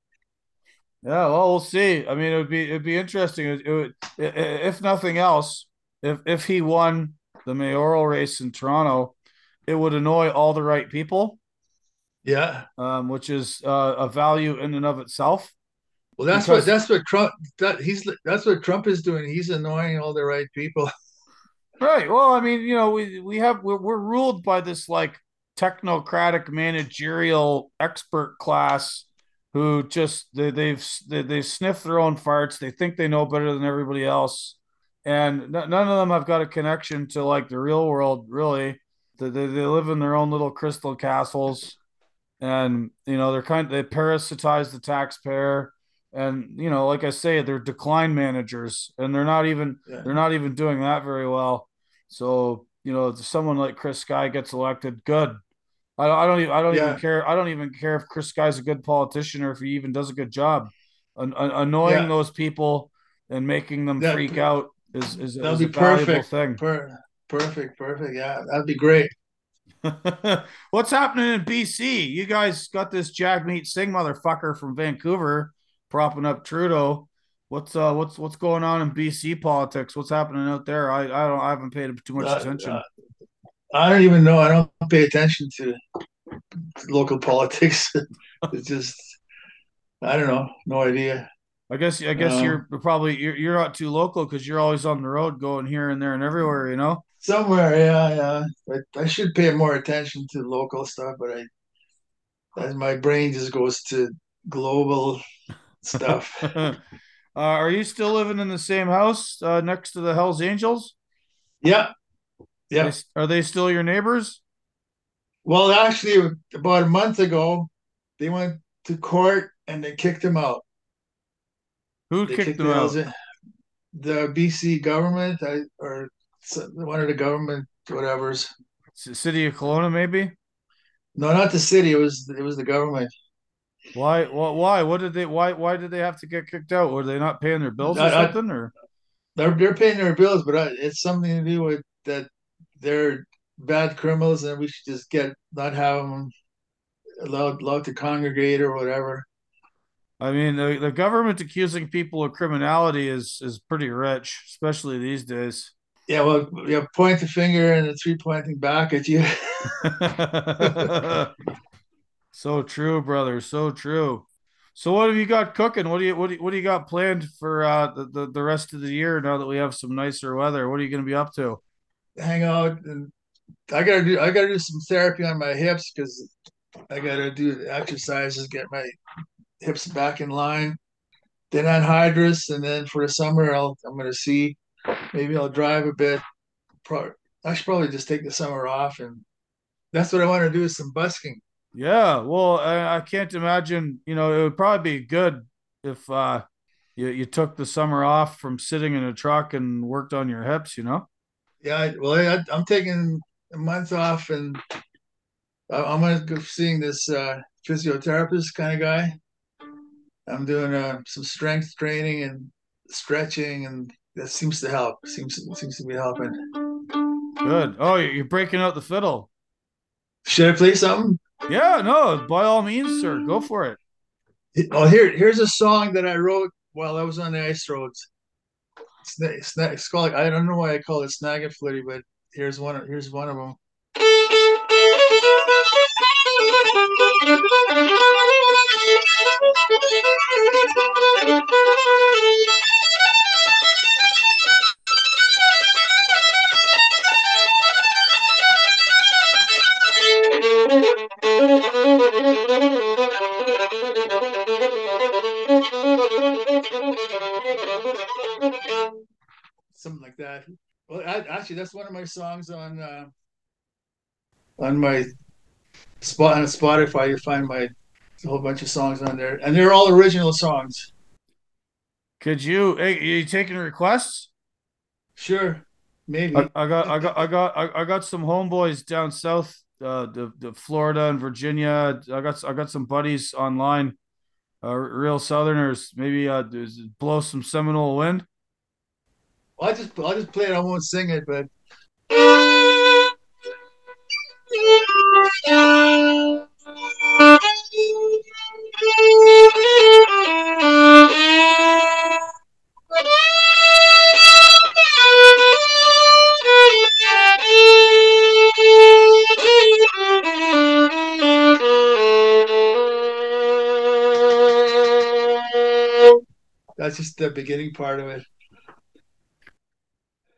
yeah. Well, we'll see. I mean, it would be it'd be interesting. It, it would, if nothing else, if if he won the mayoral race in Toronto, it would annoy all the right people, Yeah. um, which is uh, a value in and of itself. Well, that's Because- what that's what Trump that he's that's what Trump is doing. He's annoying all the right people. Right. Well, I mean, you know, we we have we're, we're ruled by this like technocratic managerial expert class who just they, they've they, they've sniffed their own farts. They think they know better than everybody else, and n- none of them have got a connection to like the real world. Really, they they, they live in their own little crystal castles, and you know they're kind of, they parasitize the taxpayer. And you know, like I say, they're decline managers, and they're not even Yeah. they're not even doing that very well. So you know someone like Chris Sky gets elected, good. I don't, I don't even I don't Yeah, even care. I don't even care if Chris Sky's a good politician or if he even does a good job. An, an- annoying yeah. those people and making them That freak out is is, is a valuable perfect. thing. Per, perfect, perfect. Yeah, that'd be great. What's happening in BC? You guys got this Jagmeet Singh motherfucker from Vancouver propping up Trudeau. What's uh what's what's going on in BC politics? What's happening out there? I I don't I haven't paid too much Uh, uh, attention. I don't even know. I don't pay attention to local politics. It's just I don't know. No idea. I guess I guess Um, you're probably you're you're not too local because you're always on the road going here and there and everywhere, you know? Somewhere, yeah, yeah. I, I should pay more attention to local stuff, but I as my brain just goes to global stuff. uh, are you still living in the same house uh, next to the Hells Angels? Yeah, Are they yeah. are they still your neighbors? Well, actually, about a month ago, they went to court and they kicked him out. Who kicked kicked them the out? The BC government, I, or one of the government, whatever's. City of Kelowna, maybe? No, not the city. It was it was the government. Why? Why? What did they? Why? Why did they have to get kicked out? Were they not paying their bills or I, I, something? Or they're they're paying their bills, but I, it's something to do with that they're bad criminals, and we should just get not have them allowed allowed to congregate or whatever. I mean, the, the government accusing people of criminality is is pretty rich, especially these days. Yeah, well, yeah, point the finger and the three pointing back at you. so true, brother. So true. So what have you got cooking? What do you what do you, what do you got planned for uh the, the, the rest of the year now that we have some nicer weather? What are you going to be up to? Hang out, and I gotta do I gotta do some therapy on my hips because I gotta do exercises, get my hips back in line. Then anhydrous, and then for the summer, I'll I'm gonna see maybe I'll drive a bit. Pro- I should probably just take the summer off, and that's what I want to do is some busking. Yeah, well, I, I can't imagine, you know, it would probably be good if uh you, you took the summer off from sitting in a truck and worked on your hips, you know? Yeah, well, I, I'm taking a month off, and I'm gonna go seeing this uh, physiotherapist kind of guy. I'm doing uh, some strength training and stretching, and that seems to help. Seems seems to be helping. Good. Oh, you're you're breaking out the fiddle. Should I play something? Yeah, no, by all means, sir, go for it. Oh, here here's a song that I wrote while I was on the ice roads. It's, it's, it's called I don't know why I call it Snag and Flitty, but here's one here's one of them. Something like that. Well, I, actually, that's one of my songs on uh, on my spot on Spotify. You find my whole bunch of songs on there, and they're all original songs. Could you hey, you taking requests? Sure, I, maybe. I got I got I got I, I got some homeboys down south, uh the, the Florida and Virginia. I got I got some buddies online, uh real southerners. Maybe uh blow some Seminole wind. Well, I just I'll just play it. I won't sing it, but that's just the beginning part of it.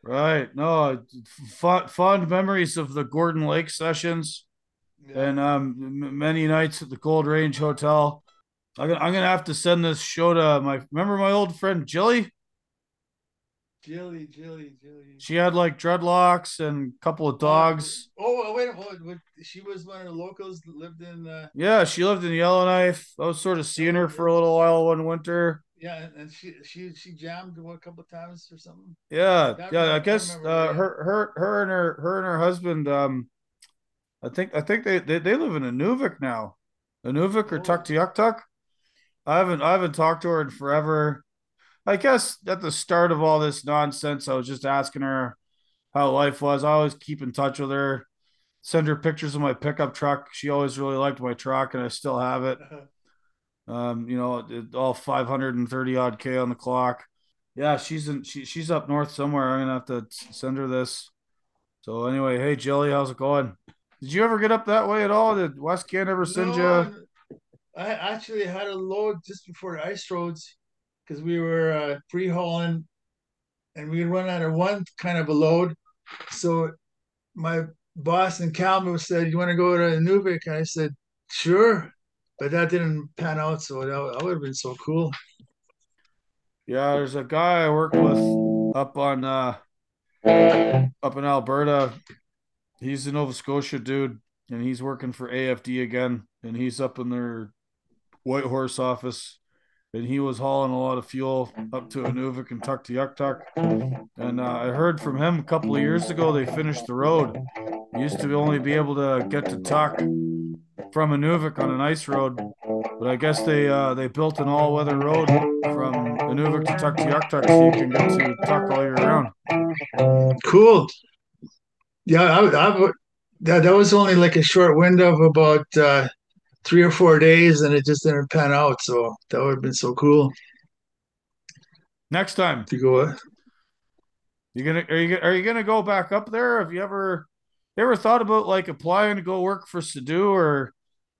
Right. No, fond, fond memories of the Gordon Lake sessions Yeah. and um many nights at the Gold Range Hotel. I'm gonna, I'm gonna have to send this show to my remember my old friend Jilly. Jilly, Jilly, Jilly. She had like dreadlocks and a couple of dogs. Oh, oh, wait, oh, what, she was one of the locals that lived in. Uh, Yeah, she lived in Yellowknife. I was sort of seeing her for a little while one winter. Yeah, and she she she jammed a couple of times or something. Yeah, Yeah, I yeah. Remember- I guess remember, uh, her her her and her her and her husband. Um, I think I think they they, they live in Inuvik now, Inuvik or Oh. Tuktoyaktuk. I haven't I haven't talked to her in forever. I guess at the start of all this nonsense, I was just asking her how life was. I always keep in touch with her, send her pictures of my pickup truck. She always really liked my truck, and I still have it. Um, you know, all 530 odd K on the clock. Yeah, she's in she, she's up north somewhere. I'm gonna have to send her this. So anyway, hey Jilly, how's it going? Did you ever get up that way at all? Did Westcan ever send you? I actually had a load just before the ice roads because we were uh, free hauling and we run out of one kind of a load. So my boss in Kalamazoo said, "You want to go to Inuvik?" And I said, "Sure," but that didn't pan out. So that, that would have been so cool. Yeah, there's a guy I work with up on uh up in Alberta. He's a Nova Scotia dude, and he's working for AFD again, and he's up in their Whitehorse office, and he was hauling a lot of fuel up to Inuvik and Tuktoyaktuk. And uh, I heard from him a couple of years ago they finished the road. Used to only be able to get to Tuk from Inuvik on an ice road, but I guess they uh, they built an all-weather road from Inuvik to Tuktoyaktuk so you can get to Tuk all year round. Cool. Yeah, I, I. That that was only like a short window of about uh, three or four days, and it just didn't pan out. So that would have been so cool Next time, to go. you gonna are you are you gonna go back up there? Have you ever you ever thought about like applying to go work for Sidhu or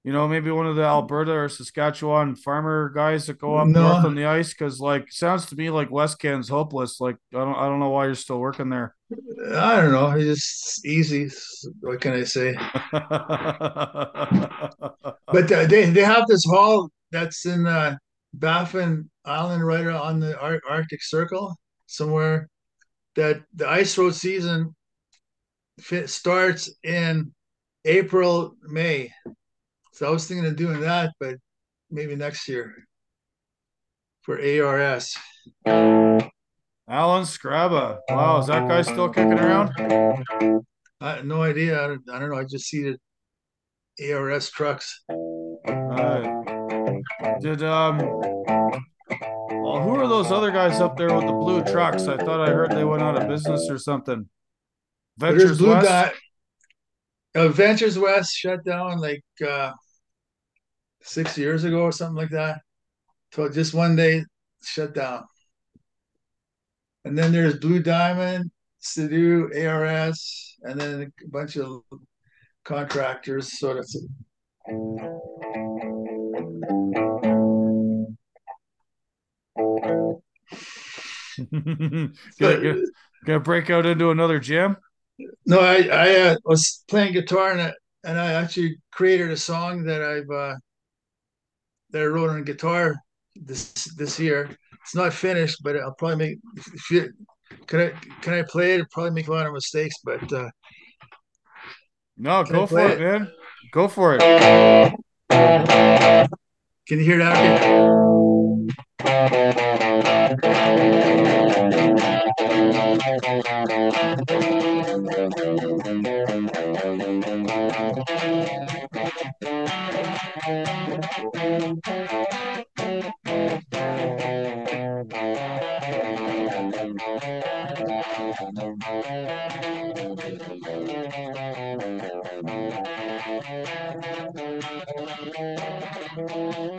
you know maybe one of the Alberta or Saskatchewan farmer guys that go up No. north on the ice? Because like sounds to me like Westcan's hopeless. Like I don't I don't know why you're still working there. I don't know. It's just easy. What can I say? But uh, they they have this hall that's in uh, Baffin Island, right on the Ar- Arctic Circle, somewhere. That the ice road season starts in April, May. So I was thinking of doing that, but maybe next year for ARS. Alan Scraba. Wow, is that guy still kicking around? I no idea. I don't, I don't know. I just see the ARS trucks. Right. Did um well, who are those other guys up there with the blue trucks? I thought I heard they went out of business or something. Ventures Blue West. Dot. Uh, Ventures West shut down like uh, six years ago or something like that. So just one day shut down. And then there's Blue Diamond, Sidhu, ARS, and then a bunch of contractors. Sort of. gonna, gonna, break out into another jam. No, I I uh, was playing guitar and I, and I actually created a song that I've uh, that I wrote on guitar this this year. It's not finished, but I'll probably make. If you, can I can I play it? I'll probably make a lot of mistakes, but uh, No, go for it, it? man. Go for it. can you hear that? Okay.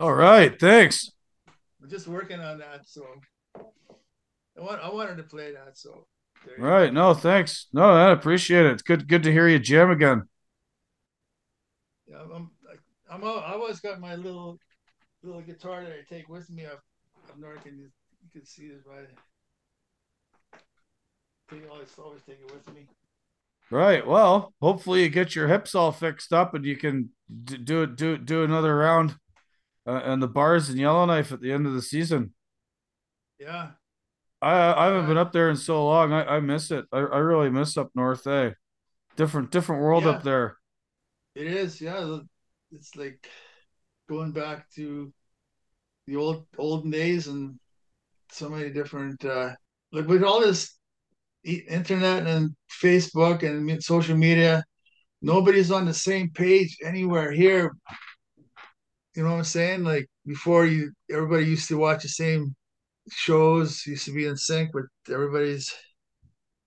All right, thanks. I'm just working on that, so I want I wanted to play that. So there you All right, no, thanks. No, I appreciate it. It's good good to hear you jam again. Yeah, I'm, I'm, I always got my little, little guitar that I take with me up, up north, and you, you can see it by. Take always, always take it with me. Right. Well, hopefully you get your hips all fixed up and you can do it do it, do another round uh, and the bars in Yellowknife at the end of the season. Yeah, I I haven't been up there in so long. I, I miss it. I, I really miss up north, eh? Different different world up there. It is. Yeah, it's like going back to the old olden days and so many different. uh Like with all this internet and Facebook and social media, nobody's on the same page anywhere here. You know what I'm saying? Like before, you everybody used to watch the same shows, used to be in sync, with everybody's.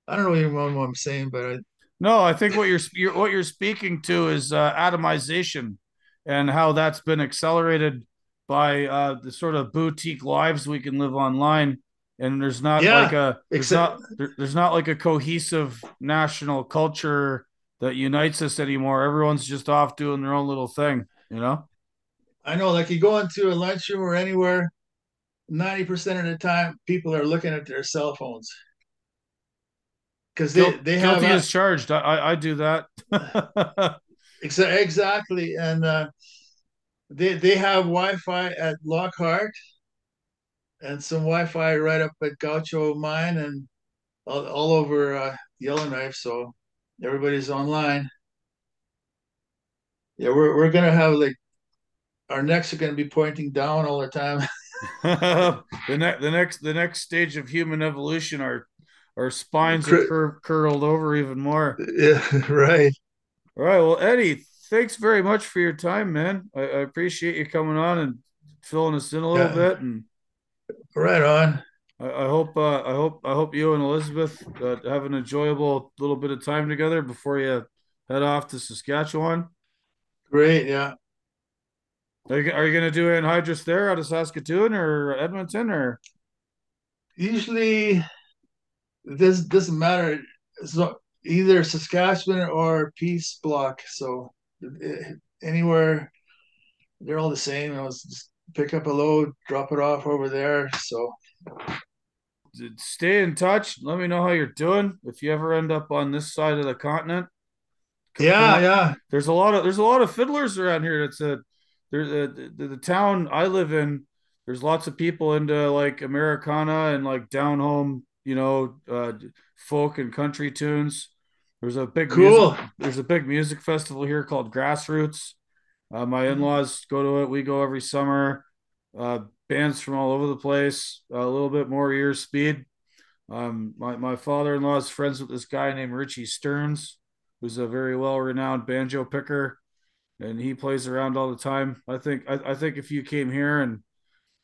I don't know even know what I'm saying, but I, No, I think what you're, you're what you're speaking to is uh, atomization and how that's been accelerated by uh, the sort of boutique lives we can live online. And there's not like a there's except not there, there's not like a cohesive national culture that unites us anymore. Everyone's just off doing their own little thing, you know? I know, like you go into a lunchroom or anywhere, ninety percent of the time, people are looking at their cell phones because they Guilt, they have guilty uh, as charged. I I, I do that. exa- exactly, and uh, they they have Wi-Fi at Lockhart and some Wi-Fi right up at Gahcho Mine and all, all over uh, Yellowknife. So everybody's online. Yeah, we're we're gonna have like our necks are gonna be pointing down all the time. the next the next the next stage of human evolution our our spines are cur- curled over even more yeah, right. all right well eddie thanks very much for your time man i, I appreciate you coming on and filling us in a little Yeah, bit and right on. i, I hope uh, i hope i hope you and elizabeth uh, have an enjoyable little bit of time together before you head off to saskatchewan Great. Yeah. Are you, you going to do anhydrous there out of saskatoon or edmonton or Usually this doesn't matter. So either Saskatchewan or Peace Block. So eh, anywhere they're all the same. I was just pick up a load, drop it off over there. So stay in touch. Let me know how you're doing. If you ever end up on this side of the continent, yeah, yeah, There's a lot of there's a lot of fiddlers around here. It's a there's a, the, the town I live in. There's lots of people into like Americana and like down home, you know, uh, folk and country tunes. There's a big music. There's a big music festival here called Grassroots. Uh, my in-laws go to it. We go every summer. Uh, bands from all over the place. A little bit more ear speed. Um, my, my father in law is friends with this guy named Richie Stearns, who's a very well renowned banjo picker, and he plays around all the time. I think I, I think if you came here and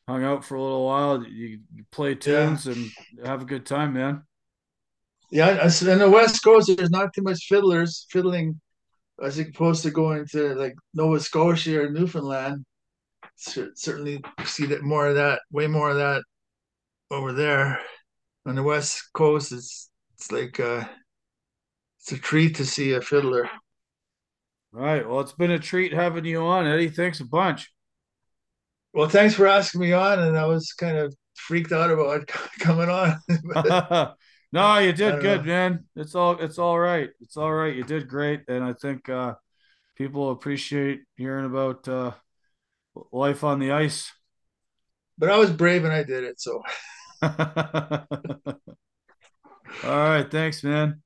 hung out for a little while, you, you play Yeah, tunes and have a good time, man. yeah. in the West Coast, there's not too much fiddlers fiddling as opposed to going to like Nova Scotia or Newfoundland. Certainly see that more of that, way more of that over there. On the West Coast, it's it's like uh, it's a treat to see a fiddler. All right. Well, it's been a treat having you on, Eddie. Thanks a bunch. Well, thanks for asking me on, and I was kind of freaked out about coming on. but no, you did good, know. man. It's all it's all right. It's all right. You did great, and I think uh, people appreciate hearing about uh, life on the ice. But I was brave and I did it. So all right, thanks, man.